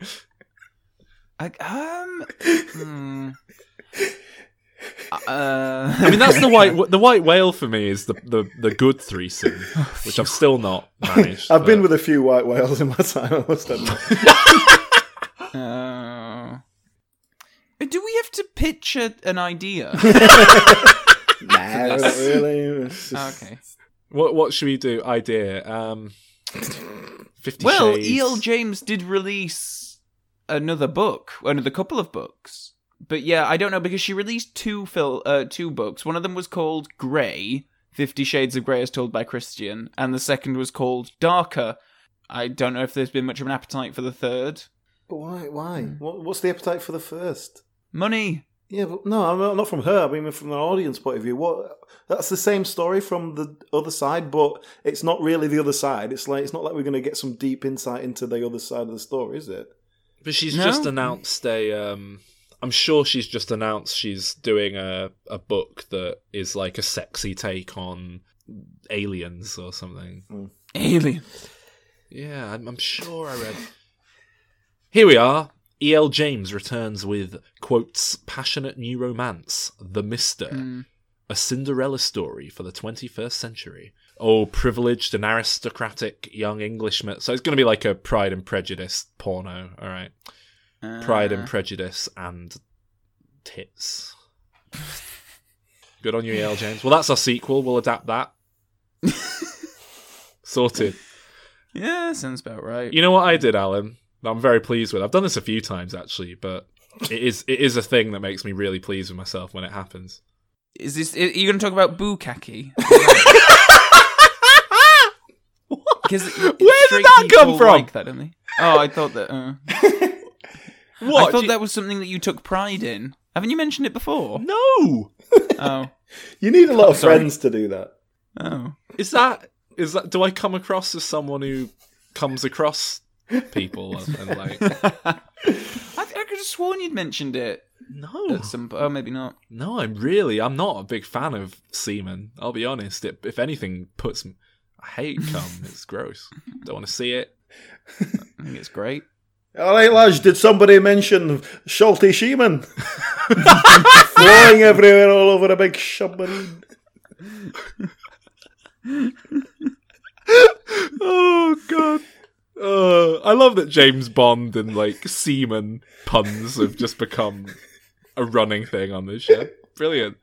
<laughs> I, um. hmm. <laughs> Uh, I mean, that's the white <laughs> the white whale for me is the the, the good threesome, which I've still not managed. I've been with a few white whales in my time, I must admit. <laughs> uh, do we have to pitch a, an idea? <laughs> nah, not really. Just- okay. what what should we do? Idea. Um, Fifty Well, Shades. E.L. James did release another book, another couple of books. But yeah, I don't know because she released two fil- uh, two books. One of them was called Grey, Fifty Shades of Grey as told by Christian, and the second was called Darker. I don't know if there's been much of an appetite for the third. But why? Why? Hmm. What, what's the appetite for the first? Money. Yeah, but no, I'm not, not from her. I mean, from an audience point of view. What? That's the same story from the other side, but it's not really the other side. It's like it's not like we're going to get some deep insight into the other side of the story, is it? But she's No? just announced a. Um, I'm sure she's just announced she's doing a a book that is like a sexy take on aliens or something. Alien. Yeah, I'm, I'm sure I read. Here we are. E.L. James returns with quotes passionate new romance, The Mister, Hmm. a Cinderella story for the 21st century. Oh, privileged and aristocratic young Englishman. So it's going to be like a Pride and Prejudice porno. All right. Pride and Uh, Prejudice and tits. Good on you, E.L. James. Well, that's our sequel. We'll adapt that. <laughs> Sorted. Yeah, sounds about right. You know what I did, Alan? I'm very pleased with. I've done this a few times actually, but it is it is a thing that makes me really pleased with myself when it happens. Is this? Are you going to talk about bukkake? <laughs> Because Where did that come from? Like that, don't they? Oh, I thought that. Uh, <laughs> What? I thought You- that was something that you took pride in. Haven't you mentioned it before? No. <laughs> Oh, <laughs> You need a lot of oh, Sorry. friends to do that. oh. Is that is that? Do I come across as someone who comes across people and, and like <laughs> I, I could have sworn you'd mentioned it no some. Oh, maybe not. no? I'm really I'm not a big fan of semen. I'll be honest. It, if anything, puts m- I hate cum. It's gross. Don't want to see it. I think it's great. All right, lads, did somebody mention Schulte Sheeman? <laughs> Flying everywhere all over a big submarine. oh god. Uh, I love that James Bond and like semen puns have just become a running thing on this show. Brilliant.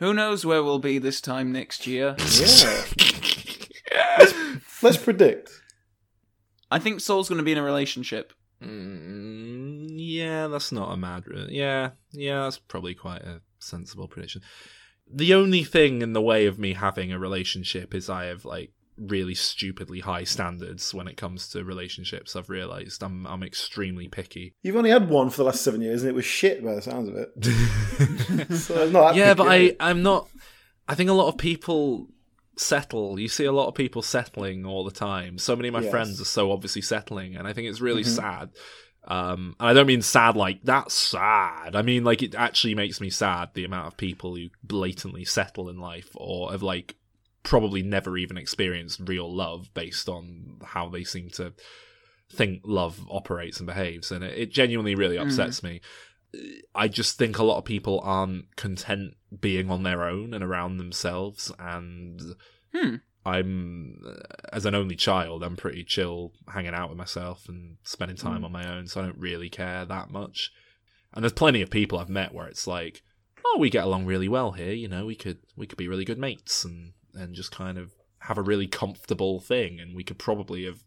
Who knows where we'll be this time next year? Yeah. let's, let's predict. I think Saul's going to be in a relationship. Mm, yeah, that's not a mad. Re- yeah, yeah, that's probably quite a sensible prediction. The only thing in the way of me having a relationship is I have like really stupidly high standards when it comes to relationships. I've realised I'm I'm extremely picky. You've only had one for the last seven years, and it was shit by the sounds of it. <laughs> So not yeah, picky, but I? I'm not. I think a lot of people settle. You see a lot of people settling all the time. So many of my Yes. friends are so obviously settling, and I think it's really Mhm. sad. Um, and I don't mean sad like that's sad. I mean like it actually makes me sad the amount of people who blatantly settle in life or have like probably never even experienced real love based on how they seem to think love operates and behaves, and it, it genuinely really upsets me. I just think a lot of people aren't content being on their own and around themselves, and Hmm. I'm as an only child, I'm pretty chill hanging out with myself and spending time Hmm. on my own, so I don't really care that much. And there's plenty of people I've met where it's like, oh, we get along really well here, you know, we could we could be really good mates and and just kind of have a really comfortable thing, and we could probably have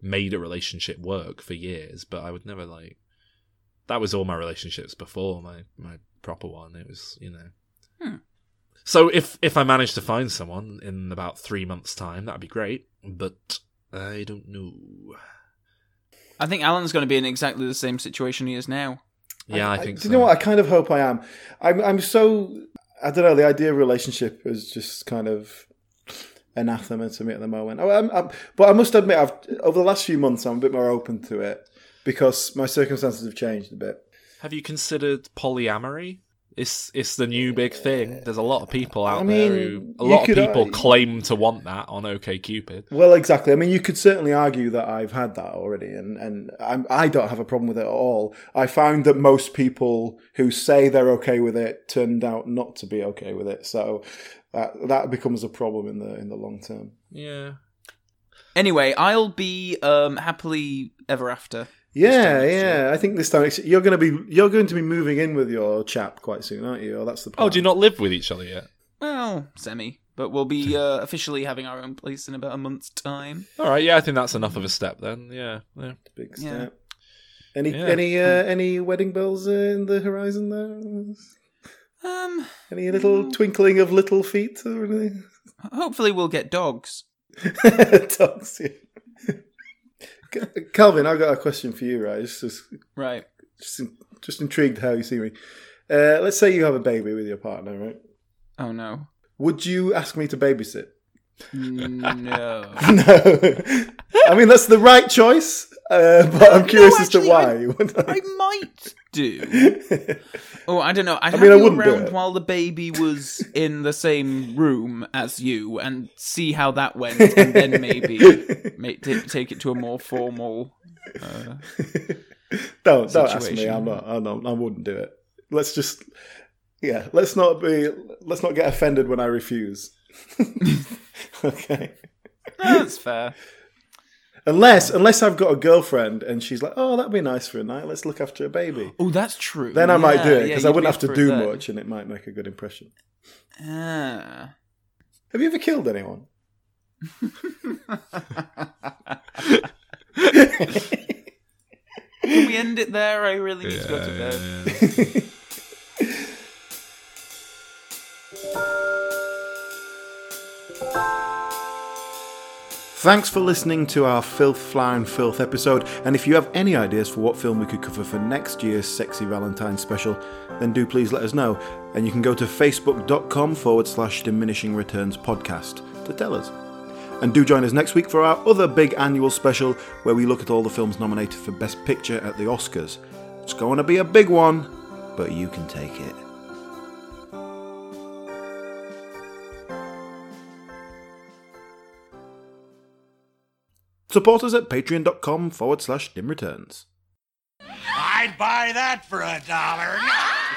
made a relationship work for years, but I would never like. That was all my relationships before my my proper one. It was you know. Hmm. So if if I manage to find someone in about three months' time, that'd be great. But I don't know. I think Alan's going to be in exactly the same situation he is now. Yeah, I, think Do so. you know what? I kind of hope I am. I'm. I'm so. I don't know. The idea of relationship is just kind of. anathema to me at the moment. I, I'm, I'm, but I must admit, I've over the last few months, I'm a bit more open to it because my circumstances have changed a bit. Have you considered polyamory? It's it's the new big thing. There's a lot of people out I there who a you lot of could, uh, people claim to want that on OKCupid. Well, exactly. I mean, you could certainly argue that I've had that already, and and I'm, I don't have a problem with it at all. I found that most people who say they're okay with it turned out not to be okay with it, so that that becomes a problem in the in the long term. Yeah. Anyway, I'll be um, happily ever after. Yeah, time next yeah. I think this time you're going to be you're going to be moving in with your chap quite soon, aren't you? Or that's the plan. Oh, do you not live with each other yet? Well, semi. But we'll be uh, <laughs> officially having our own place in about a month's time. All right. Yeah, I think that's enough of a step then. Yeah. yeah. Big Yeah. step. Any Yeah. any uh, any wedding bells uh, in the horizon there? Um, Any little twinkling of little feet or anything? hopefully we'll get dogs. <laughs> Dogs, yeah. Calvin, I've got a question for you, right? Just, just, Right. just, just intrigued how you see me. Uh, let's say you have a baby with your partner, right? Oh no. Would you ask me to babysit? No. <laughs> No. I mean, that's the right choice, uh, but I'm curious as to why. <laughs> I- I might do. <laughs> Oh, I don't know. I'd I mean, I wouldn't do around it. while the baby was <laughs> in the same room as you and see how that went, <laughs> and then maybe make, t- take it to a more formal. Uh, don't don't ask me. I'm not. I don't. I wouldn't do it. Let's just. Yeah. Let's not be. Let's not get offended when I refuse. <laughs> okay. that's fair. Unless unless I've got a girlfriend and she's like, oh, that'd be nice for a night. Let's look after a baby. Oh, that's true. Then I might do it yeah, because I you'd wouldn't have to do then. much and it might make a good impression. Ah. Have you ever killed anyone? <laughs> Can we end it there? I really need to go to bed. <laughs> Thanks for listening to our Filth, Flower and Filth episode. And if you have any ideas for what film we could cover for next year's Sexy Valentine special, then do please let us know. And you can go to facebook.com forward slash diminishing returns podcast to tell us. And do join us next week for our other big annual special where we look at all the films nominated for Best Picture at the Oscars. It's going to be a big one, but you can take it. Support us at patreon.com forward slash dim returns. I'd buy that for a dollar. <laughs>